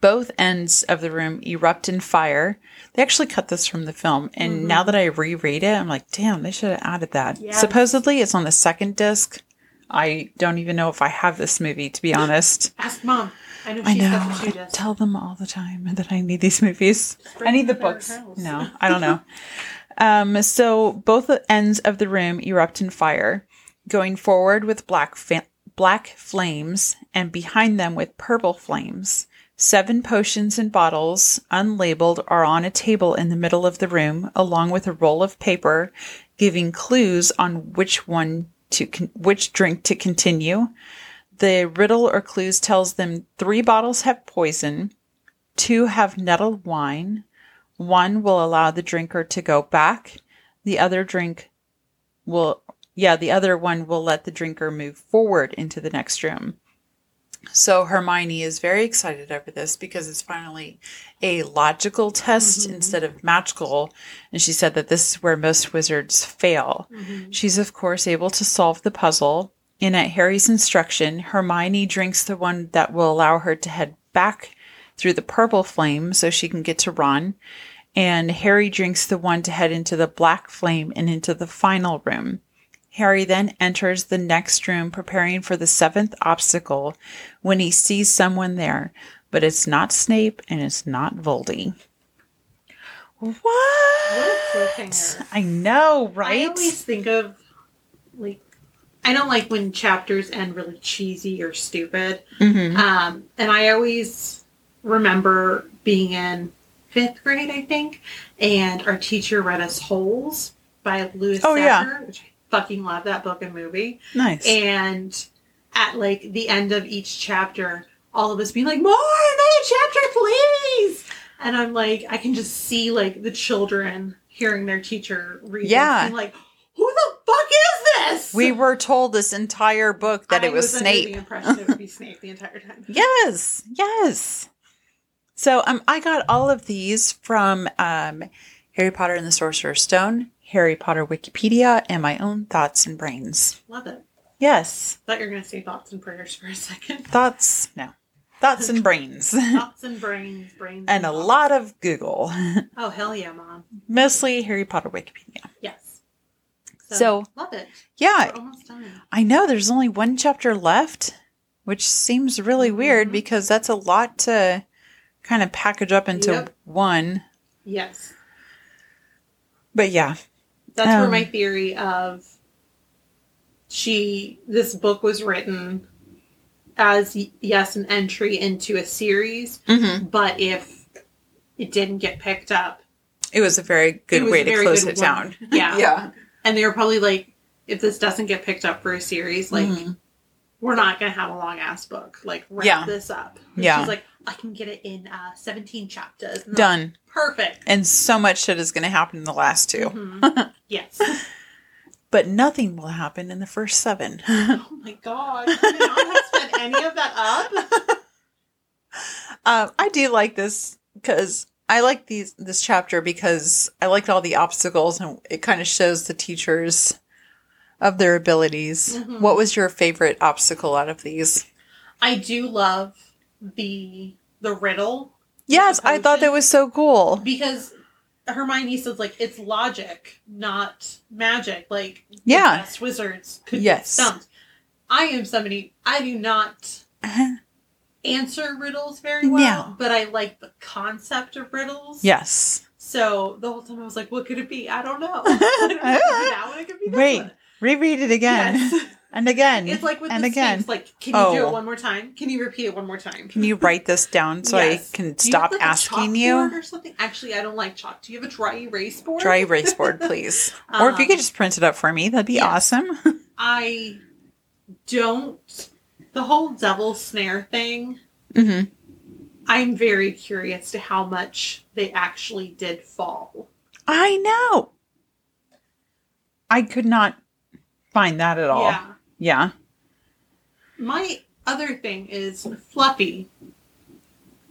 Both ends of the room erupt in fire. They actually cut this from the film, and now that I reread it, I'm like, damn, they should have added that. Yes. Supposedly, it's on the second disc. I don't even know if I have this movie, to be honest. Ask mom. I know I know. I tell them all the time that I need these movies. I need the them to their books. No, I don't know. um, so both ends of the room erupt in fire, going forward with black fa- black flames, and behind them with purple flames. Seven potions and bottles, unlabeled, are on a table in the middle of the room, along with a roll of paper, giving clues on which one to con- which drink to continue. The riddle or clues tells them three bottles have poison, two have nettled wine, one will allow the drinker to go back, the other drink will, yeah, the other one will let the drinker move forward into the next room. So Hermione is very excited over this because it's finally a logical test mm-hmm. instead of magical. And she said that this is where most wizards fail. Mm-hmm. She's, of course, able to solve the puzzle. And at Harry's instruction, Hermione drinks the one that will allow her to head back through the purple flame so she can get to Ron. And Harry drinks the one to head into the black flame and into the final room. Harry then enters the next room preparing for the seventh obstacle when he sees someone there, but it's not Snape and it's not Voldy. What? What a. I know, right? I always think of like I don't like when chapters end really cheesy or stupid. Mhm. Um, and I always remember being in fifth grade, I think, and our teacher read us Holes by Lewis Oh, yeah. Which I fucking love that book and movie. Nice. And at like the end of each chapter, all of us being like, "More another chapter, please!" And I'm like, I can just see like the children hearing their teacher read. Yeah. like, who the fuck this? we were told this entire book that I it was, was under the impression it would be Snape the entire time. Yes, yes. So um, I got all of these from um, Harry Potter and the Sorcerer's Stone, Harry Potter Wikipedia, and my own thoughts and brains. Love it. Yes, Thought you were gonna say thoughts and prayers for a second. thoughts. No, thoughts and brains, thoughts and brains, brains, and a thoughts. lot of Google. Oh hell yeah, mom. Mostly Harry Potter Wikipedia. Yes. So- love it. Yeah, We're almost done. I know. There's only one chapter left, which seems really weird Mhm. because that's a lot to kind of package up into Yep. one. Yes. But yeah, That's where Um, my theory of she this book was written as yes an entry into a series, mm-hmm. but if it didn't get picked up, it was a very good way a to close good it down. Yeah. yeah. And they were probably like, if this doesn't get picked up for a series, like Mhm. we're not gonna have a long ass book. Like wrap Yeah. this up. And Yeah. She's like, I can get it in uh, seventeen chapters. I'm like, Done. Perfect. And so much shit is going to happen in the last 2 Mhm. yes. but nothing will happen in the first seven. Oh my god. Can I not have spent any of that up? Um, I do like this because I like these this chapter because I liked all the obstacles and it kind of shows the teachers of their abilities. Mhm. What was your favorite obstacle out of these? I do love the the riddle Yes, I thought that was so cool. because Hermione says like it's logic, not magic. Like the Yeah. best wizards could Yes. get stumped. I am somebody I do not answer riddles very well, Yeah. but I like the concept of riddles. yes. So the whole time I was like, what could it be? I don't know. I don't know. It could be that one. It could be this Wait, one. Reread it again Yes. and again It's like with and the again. Like, can you do Oh. it one more time? Can you repeat it one more time? Can you write this down so Yes. I can Do you stop have, like, asking you? or something? Actually, I don't like chalk. Do you have a dry erase board? Dry erase board, please. or if you Um, could just print it up for me, that'd be yes. awesome. I don't. The whole devil snare thing. hmm I'm very curious to how much they actually did fall. I know. I could not find that at all. Yeah. Yeah. My other thing is Fluffy.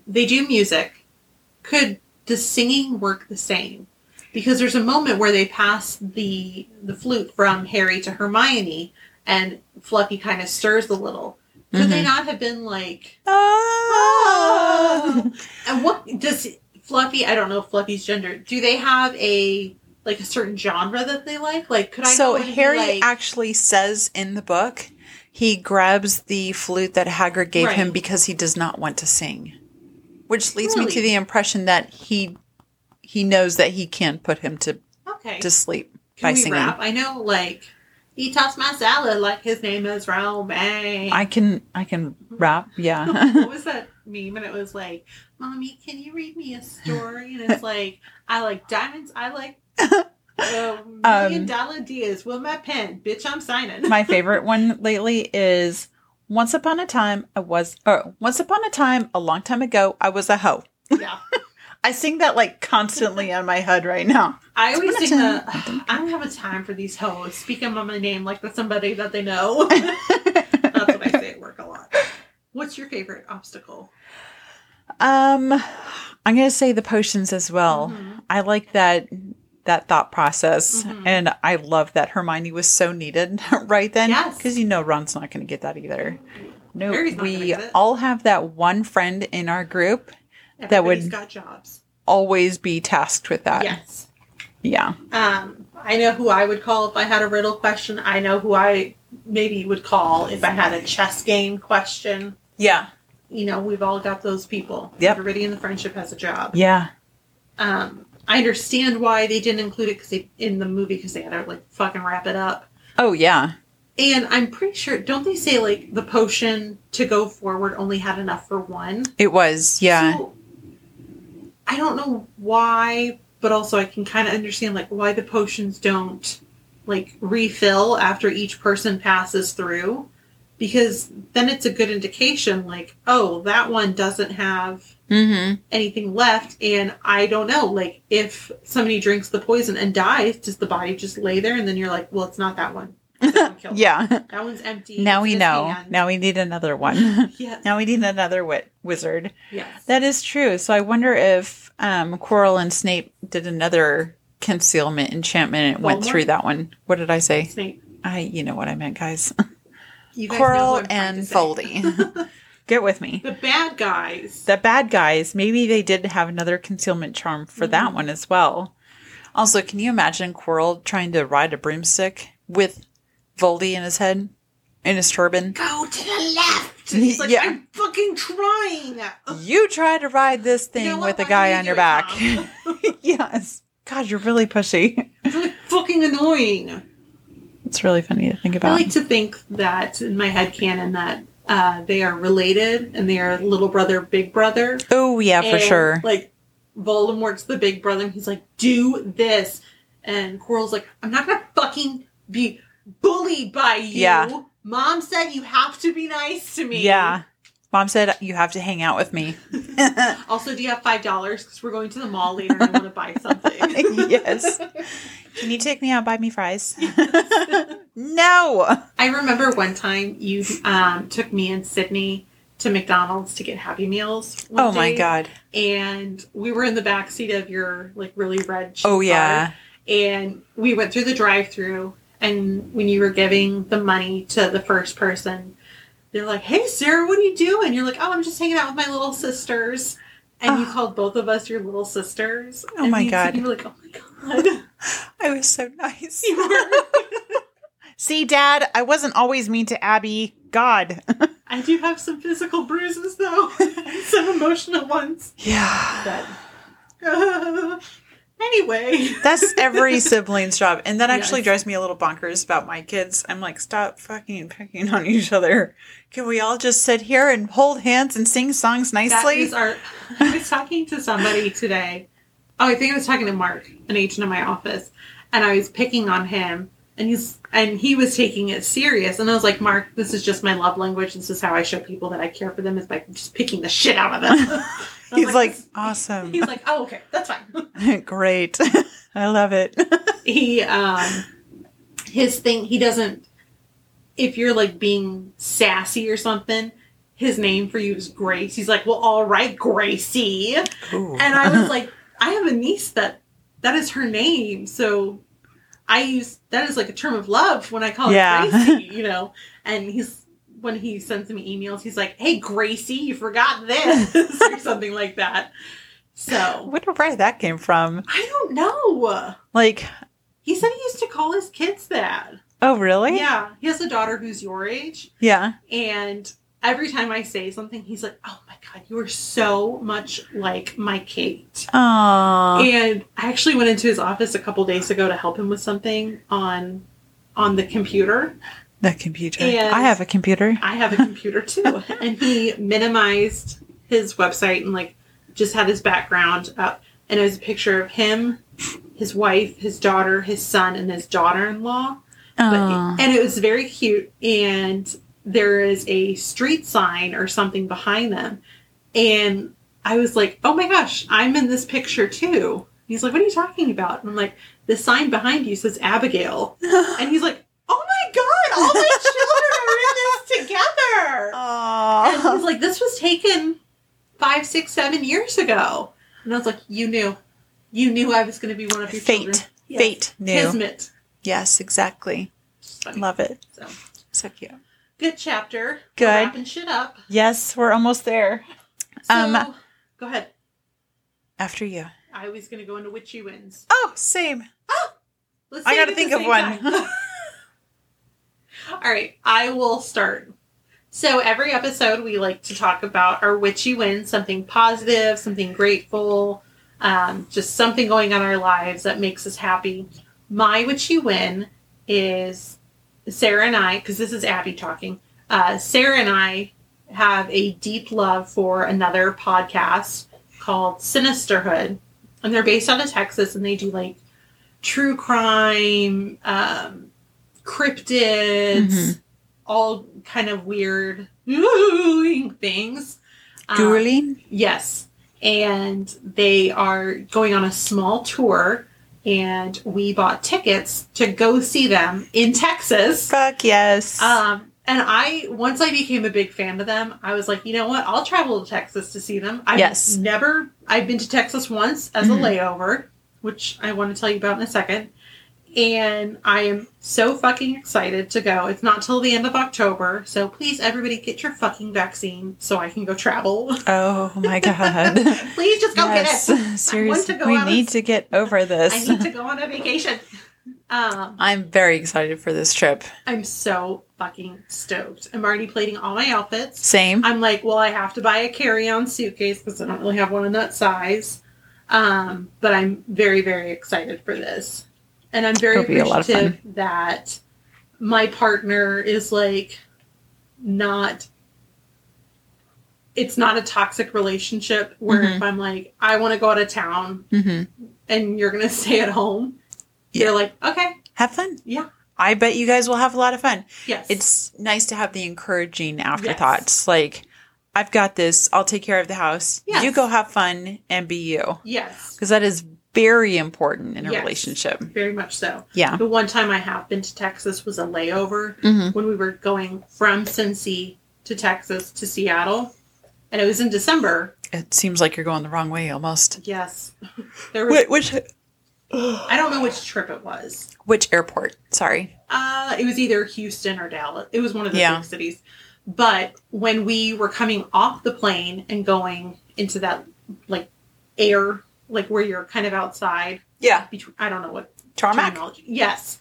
They do music. Could the singing work the same? Because there's a moment where they pass the the flute from Harry to Hermione, and Fluffy kind of stirs a little. Could they Mhm. not have been like? Ah. And what does Fluffy? I don't know Fluffy's gender. Do they have a like a certain genre that they like? Like, could I? so go in and be Harry like, actually says in the book he grabs the flute that Hagrid gave him because he does not want to sing. Which leads me to the impression that he he knows that he can't put him to, okay. to sleep Can by we singing. rap? I know, like he tossed my salad like his name is Romaine. I can I can rap, yeah. what was that meme? And it was like, "Mommy, can you read me a story?" And it's like, "I like diamonds. I like a million Um, dollar deals with my pen, bitch. I'm signing." My favorite one lately is Once upon a time, I was, oh, once upon a time, a long time ago, I was a hoe. Yeah. I sing that like constantly on my head right now. I always sing think upon a that. I don't have a time for these hoes speaking on my name like that's somebody that they know. that's what I say at work a lot. What's your favorite obstacle? Um, I'm gonna say the potions as well. Mhm. I like that that thought process, Mhm. and I love that Hermione was so needed right then. Yes. because you know Ron's not gonna get that either. No, Harry's not gonna we all have that one friend in our group That would- got jobs. always be tasked with that. Yes. Yeah. Um, I know who I would call if I had a riddle question. I know who I maybe would call if I had a chess game question. Yeah. You know, we've all got those people. Yep. Everybody in the friendship has a job. Yeah. Um, I understand why they didn't include it because they in the movie because they had to like fucking wrap it up. Oh yeah. And I'm pretty sure, don't they say like the potion to go forward only had enough for one? It was. Yeah. So, I don't know why, but also I can kind of understand like why the potions don't like refill after each person passes through because then it's a good indication like oh that one doesn't have mm-hmm. anything left and i don't know like if somebody drinks the poison and dies does the body just lay there and then you're like well it's not that one That one killed them. Yeah. that one's empty Now It's we know. hand. Now we need another one. yes now we need another wit- wizard. yes That is true. So I wonder if um, Quirrell and Snape did another concealment enchantment and went through that one. What did I say? Snape. I, you know what I meant, guys. You guys Quirrell I'm trying to and. Voldy. Get with me. the bad guys The bad guys, maybe they did have another concealment charm for that Mhm. one as well. Also, can you imagine Quirrell trying to ride a broomstick with Voldy in his head, in his turban? go to the left he's like Yeah. i'm fucking trying You try to ride this thing You know with a guy on your back. Yes. God, you're really pushy. it's really fucking annoying It's really funny to think about. I like to think that in my head canon that uh, they are related and they are little brother, big brother. oh, yeah, for sure. Like Voldemort's the big brother, and he's like, "Do this," and Quirrell's like, "I'm not gonna fucking be bullied by you." Yeah. Mom said you have to be nice to me. Yeah. Mom said you have to hang out with me. Also, do you have five dollars? Because we're going to the mall later and I want to buy something. yes. Can you take me out and buy me fries? no. I remember one time you um, took me and Sydney to McDonald's to get Happy Meals. Oh my day, god. And we were in the back seat of your like really red. Oh yeah. car, and we went through the drive-through. And when you were giving the money to the first person, they're like, "Hey, Sarah, what are you doing?" You're like, "Oh, I'm just hanging out with my little sisters." And you Oh. called both of us your little sisters. Oh And my and God. You were like, "Oh my god." I was so nice. You were. See, Dad, I wasn't always mean to Abby. God. I do have some physical bruises though, some emotional ones. yeah. But uh, anyway, That's every sibling's job. And that actually Yes. drives me a little bonkers about my kids. I'm like, stop fucking picking on each other. Can we all just sit here and hold hands and sing songs nicely? our. I was talking to somebody today. Oh, I think I was talking to Mark, an agent in my office, and I was picking on him, and he's and he was taking it serious, and I was like, Mark, this is just my love language. This is how I show people that I care for them is by just picking the shit out of them. He's like, this- awesome. He's like, oh, okay, that's fine. Great. I love it. he um his thing he doesn't if you're like being sassy or something his name for you is grace he's like well all right gracie and i was like i have a niece that that is her name so i use that is like a term of love when i call Yeah. her gracie you know and he's when he sends me emails he's like hey gracie you forgot this or something like that so wonder where that came from. i don't know Like, he said he used to call his kids that. oh, really? Yeah, he has a daughter who's your age, Yeah. and every time I say something, he's like, "Oh my god, you are so much like my Kate." Aww. And I actually went into his office a couple days ago to help him with something on on the computer. The computer. And- I have a computer. I have a computer too, and he minimized his website and like just had his background up, and it was a picture of him, his wife, his daughter, his son, and his daughter-in-law. But, and it was very cute. And there is a street sign or something behind them. And I was like, oh my gosh, I'm in this picture too. He's like, what are you talking about? And I'm like, the sign behind you says Abigail. And he's like, oh all my children are in this together. And Aww. he's like, this was taken five, six, seven years ago. And I was like, you knew. You knew I was going to be one of your children. Fate. Yes. Fate knew. Kismet. Yes, exactly. Love it. So, So cute. good chapter. Good. We're wrapping shit up. Yes, we're almost there. So, Um, go ahead. After you. I was going to go into witchy wins. Oh, same. Let's I gotta think of one. All right, I will start. So every episode, we like to talk about our witchy wins, something positive, something grateful, um, just something going on in our lives that makes us happy. My witchy win is Sarah and I, because this is Abby talking. Uh, Sarah and I have a deep love for another podcast called Sinisterhood, and they're based out of Texas, and they do like true crime, um, cryptids, Mhm. all kind of weird things. Um, Yes. And they are going on a small tour, and we bought tickets to go see them in Texas. Fuck yes. Um, and I, once I became a big fan of them, I was like, you know what? I'll travel to Texas to see them. I've Yes. never, I've been to Texas once as Mhm. a layover, which I want to tell you about in a second. And I am so fucking excited to go. It's not till the end of October. So please, everybody, get your fucking vaccine so I can go travel. oh my god. please just go yes. get it. Seriously, we on a- need to get over this. I need to go on a vacation. Um, I'm very excited for this trip. I'm so fucking stoked. I'm already plating all my outfits. Same. I'm like, well, I have to buy a carry-on suitcase because I don't really have one in that size. Um, but I'm very, very excited for this, and I'm very It'll be a lot of appreciative that my partner is like not. It's not a toxic relationship where Mhm. if I'm like, I want to go out of town hmm and you're gonna stay at home, Yeah. you're like, okay, Have fun. yeah, I bet you guys will have a lot of fun. yes, It's nice to have the encouraging afterthoughts. Like, I've got this. I'll take care of the house. Yes. You go have fun and be you. yes, Because that is very important in a Yes. relationship. very much so. Yeah. The one time I have been to Texas was a layover Mhm. when we were going from Cincy to Texas to Seattle, and it was in December. It seems like you're going the wrong way almost. Yes, there was. Which, which, I don't know which trip it was. which airport? Sorry. Uh, it was either Houston or Dallas. It was one of the Yeah. big cities. But when we were coming off the plane and going into that like air, like where you're kind of outside, Yeah. between I don't know what Tarmac. Yes.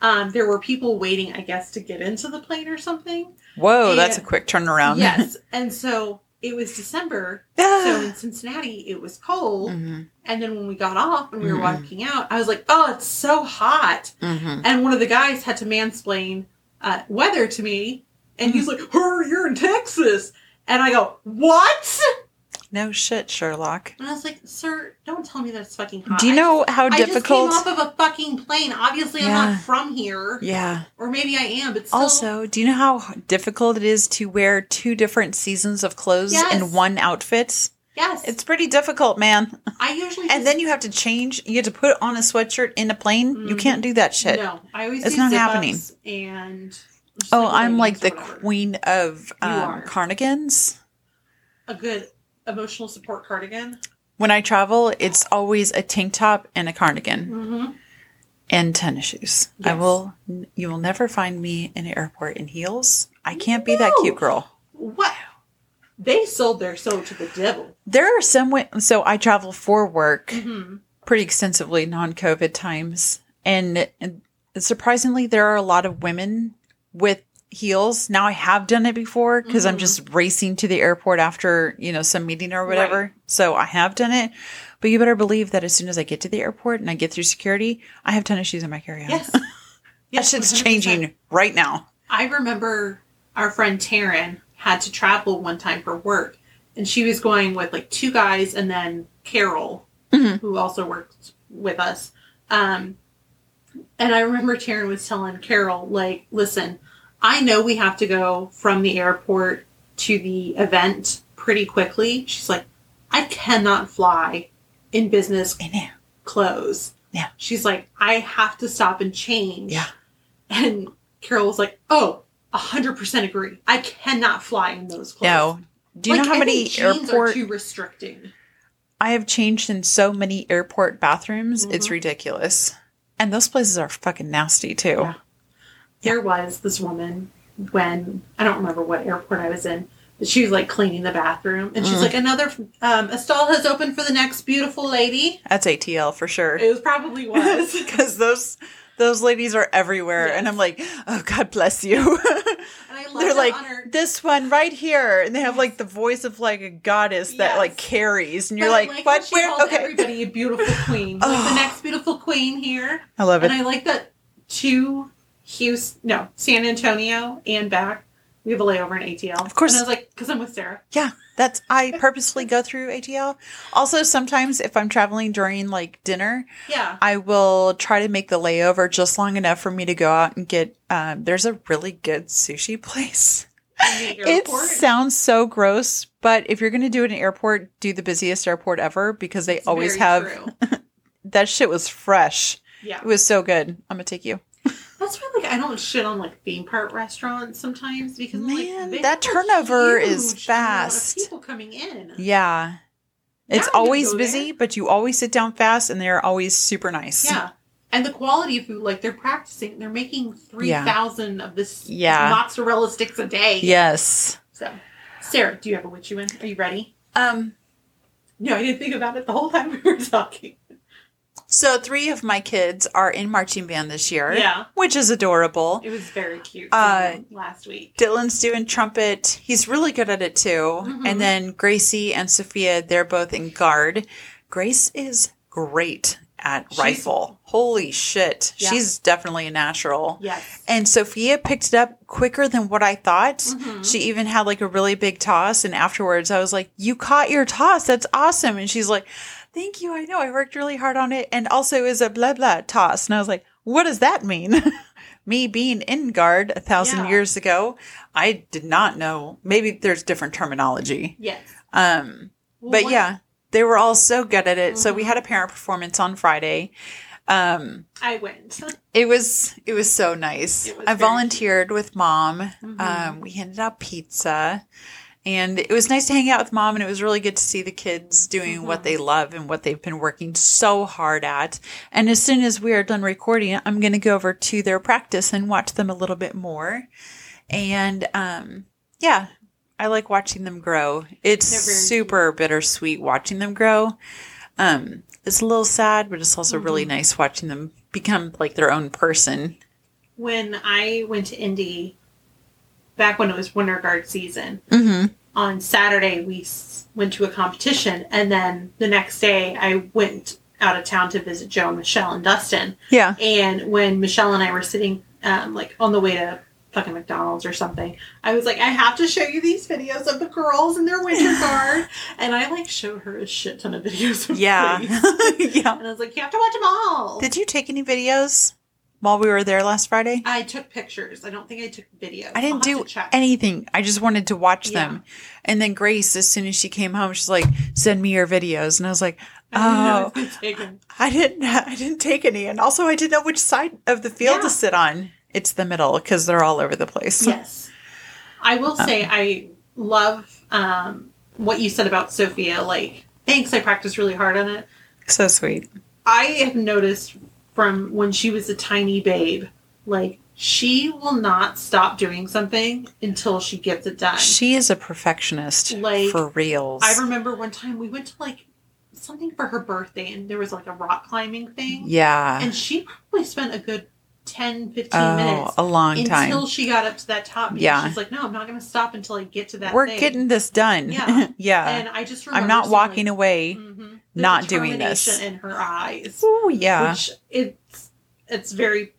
Um, there were people waiting, I guess, to get into the plane or something. Whoa, that's a quick turnaround. Yes. and so it was December. So in Cincinnati, it was cold. Mhm, And then when we got off and we were Mhm. walking out, I was like, oh, it's so hot. mhm. And one of the guys had to mansplain uh, weather to me. And he's like, her, you're in Texas. And I go, what? No shit, Sherlock. And I was like, sir, don't tell me that it's fucking hot. Do you know how I difficult? just came off of a fucking plane. Obviously, I'm not from here. yeah. Or maybe I am, but still, Also, do you know how difficult it is to wear two different seasons of clothes Yes. in one outfit? yes. It's pretty difficult, man. I usually And then you have to change. You have to put on a sweatshirt in a plane. You Mhm. can't do that shit. No, I always It's not happening. And Oh, like I'm like the whatever. queen of You um, are. cardigans. a good emotional support cardigan. When I travel, it's always a tank top and a cardigan Mm-hmm. and tennis shoes. I will. You will never find me in an airport in heels. I can't be that cute girl. What? They sold their soul to the devil. There are some. wa- So I travel for work. Mm-hmm. pretty extensively non-COVID times, and, and surprisingly, there are a lot of women with heels. Now I have done it before because I'm Mhm. just racing to the airport after you know some meeting or whatever. Right. So I have done it, but you better believe that as soon as I get to the airport and I get through security, I have tennis shoes in my carry-on. Yes. that Yes, shit's 100%. changing right now. I remember our friend Taryn had to travel one time for work, and she was going with like two guys and then Carol, Mhm. who also worked with us. Um, and I remember Taryn was telling Carol, like, listen, I know we have to go from the airport to the event pretty quickly. She's like, I cannot fly in business I know. clothes. Yeah. She's like, I have to stop and change. Yeah. And Carol was like, Oh, a hundred percent agree. I cannot fly in those clothes. No. Do you Like, know how I many airport are too restricting? I have changed in so many airport bathrooms? It's Mhm. ridiculous. And those places are fucking nasty too. Yeah. There was this woman when I don't remember what airport I was in, but she was like cleaning the bathroom, and she's Mm. like, "Another um, a stall has opened for the next beautiful lady." That's ATL for sure. It was probably was. Because those those ladies are everywhere, and I'm like, oh God bless you. And I love They're like her- this one right here, and they have like the voice of like a goddess that Yes. like carries, and you're like, how what? Where? Okay, everybody a beautiful queen. like Oh. the next beautiful queen here, I love it, and. I like that to Houston, no, San Antonio and back. We have a layover in ATL. Of course. And I was like, because I'm with Sarah. Yeah, that's I purposely go through ATL. Also, sometimes if I'm traveling during like dinner, Yeah. I will try to make the layover just long enough for me to go out and get. Um, there's a really good sushi place. It sounds so gross, but if you're going to do it in an airport, do the busiest airport ever because they It's always have that shit was fresh. Yeah. It was so good. I'm gonna take you. That's why, like, I don't shit on like theme park restaurants sometimes because Man, like, that turnover is huge amount fast. people coming in. Yeah. It's Now you always busy, there. but you always sit down fast and they're always super nice. Yeah. And the quality of food, like they're practicing, they're making three thousand of this Yeah. mozzarella sticks a day. Yes. So, Sarah, do you have a witchy win? Are you ready? Um No, I didn't think about it the whole time we were talking. So three of my kids are in marching band this year. Yeah. Which is adorable. It was very cute. Uh, last week. Dylan's doing trumpet. He's really good at it too. Mhm. And then Gracie and Sophia, they're both in guard. Grace is great at She's- rifle. Holy shit. Yeah. She's definitely a natural. Yes. And Sophia picked it up quicker than what I thought. Mhm. She even had like a really big toss. And afterwards, I was like, You caught your toss. That's awesome. And she's like, Thank you. I know. I worked really hard on it. And also, it was a blah blah toss. And I was like, What does that mean? Me being in guard a thousand Yeah. years ago, I did not know. Maybe there's different terminology. Yes. Um, Well, but what- yeah, they were all so good at it. So we Mhm. had a parent performance on Friday. Um, I went. it was it was so nice. Was I volunteered with mom. Mhm. Um, we handed out pizza, and it was nice to hang out with mom. And it was really good to see the kids doing what Mhm. they love and what they've been working so hard at. And as soon as we are done recording, I'm going to go over to their practice and watch them a little bit more. And um, yeah, I like watching them grow. It's super bittersweet watching them grow. Um, it's a little sad, but it's also really Mhm. nice watching them become like their own person. When I went to Indy, back when it was Winter Guard season, Mm-hmm. on Saturday we went to a competition, and then the next day I went out of town to visit Joe, Michelle, and Dustin. Yeah. And when Michelle and I were sitting, um, like on the way to fucking McDonald's or something, I was like, I have to show you these videos of the girls in their winter guard, and I like show her a shit ton of videos. Of Yeah. yeah. and I was like, you have to watch them all. Did you take any videos while we were there last Friday? I took pictures. I don't think I took videos. I didn't do anything. I just wanted to watch Yeah. them. And then Grace, as soon as she came home, she's like, "Send me your videos." And I was like, I didn't I "Oh, was gonna take 'em. I didn't. I didn't take any." And also, I didn't know which side of the field Yeah. to sit on. It's the middle because they're all over the place. Yes. I will say I love um, what you said about Sophia. Like, thanks, I practiced really hard on it. So sweet. I have noticed from when she was a tiny babe, like, she will not stop doing something until she gets it done. She is a perfectionist Like, for reals. I remember one time we went to like something for her birthday and there was like a rock climbing thing. yeah. And she probably spent a good 10, 15 oh, minutes a long until time. she got up to that top. Yeah. She's like, no, I'm not going to stop until I get to that We're thing." getting this done. Yeah. yeah. And I just remember I'm not walking like, away. mhm, not doing this. in her eyes. Oh yeah. Which it's it's very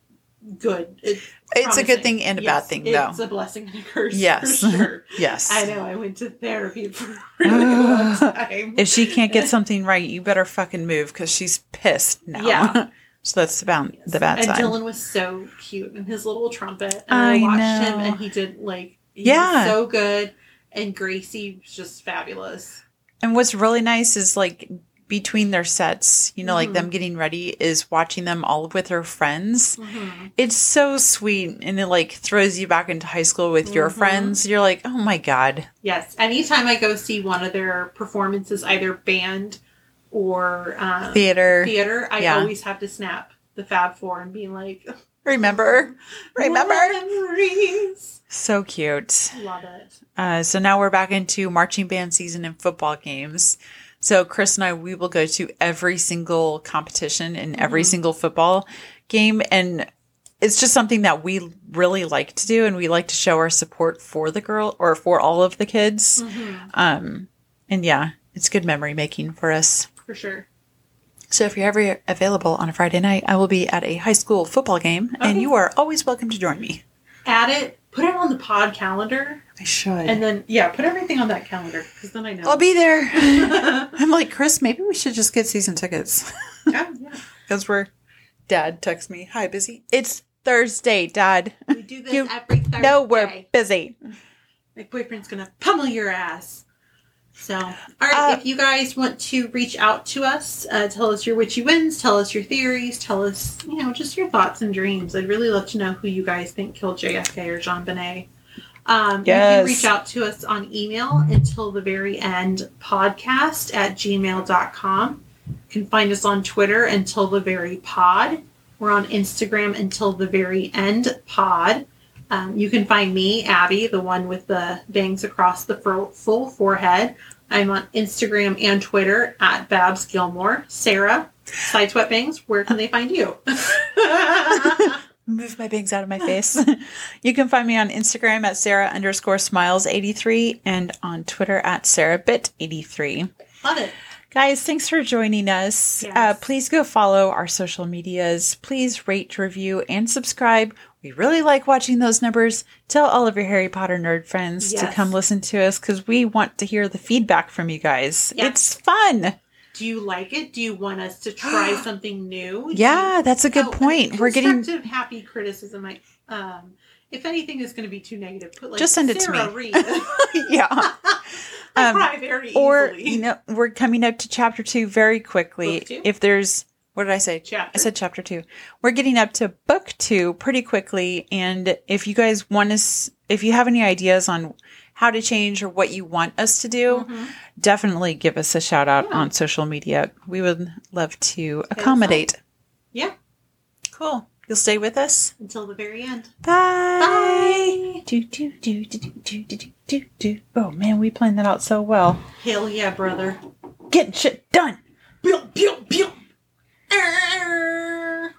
good. It's, It's a good thing and a bad Yes, thing, It's though. a blessing and a curse. Yes. For sure. yes. I know. I went to therapy for a really long time. If she can't get something right, you better fucking move because she's pissed now. Yeah. So that's about the bad, the bad and side. Dylan was so cute in his little trumpet. And I, I watched know. him and he did like he Yeah. was so good. And Gracie was just fabulous. And what's really nice is like between their sets, you know, like Mhm. them getting ready is watching them all with their friends. Mm-hmm. It's so sweet and it like throws you back into high school with your Mhm. friends. You're like, oh my God. Yes. Anytime I go see one of their performances, either band or um, Theater. theater, I Yeah. always have to snap the Fab Four and be like, Remember? Remember? Memories. So cute. Love it. Uh, so now we're back into marching band season and football games. So Chris and I, we will go to every single competition and every Mhm. single football game. And it's just something that we really like to do. And we like to show our support for the girl or for all of the kids. Mhm. Um, and yeah, it's good memory making for us. For sure. So if you're ever available on a Friday night, I will be at a high school football game and you are always welcome to join me. Add it, put it on the pod calendar, I should. and then, yeah, put everything on that calendar because then I know. I'll be there. I'm like, Chris, maybe we should just get season tickets. Oh, yeah. Because we're, Dad texts me, Hi, busy. It's Thursday, Dad. We do this You every Thursday. No, we're busy. My boyfriend's gonna pummel your ass. So, all right, Uh, if you guys want to reach out to us, uh, tell us your witchy wins, tell us your theories, tell us, you know, just your thoughts and dreams. I'd really love to know who you guys think killed JFK or JonBenét. Um, You Yes. can reach out to us on email until the very end podcast at gmail.com. You can find us on Twitter until the very pod. We're on Instagram until the very end pod. Um, you can find me, Abby, the one with the bangs across the full forehead. I'm on Instagram and Twitter at Babs Gilmore. Sarah, Side Sweat Bangs, where can they find you? Move my bangs out of my face. you can find me on Instagram at Sarah underscore smiles 83 and on Twitter at SarahBit83. Love it. Guys, thanks for joining us. Yes. Uh, please go follow our social medias. Please rate, review, and subscribe. We really like watching those numbers. Tell all of your Harry Potter nerd friends to come listen to us because we want to hear the feedback from you guys. Yes. It's fun. Do you like it? Do you want us to try something new? Yeah, that's a good Oh, point. We're getting happy criticism. I, um, if anything is going to be too negative, put like Just send it to me. Yeah. I Um, cry very Or easily. you know, we're coming up to chapter two very quickly. If there's what did I say? Chapter. I said chapter two. We're getting up to book two pretty quickly. And if you guys want to, if you have any ideas on how to change or what you want us to do, mm-hmm. definitely give us a shout out yeah. on social media. We would love to accommodate. Yeah. Cool. You'll stay with us until the very end. Bye. Bye. Do, do, do, do, do, do, do, do. Oh man, we planned that out so well. Hell yeah, brother. Getting shit done. Pew, pew, pew. Arr!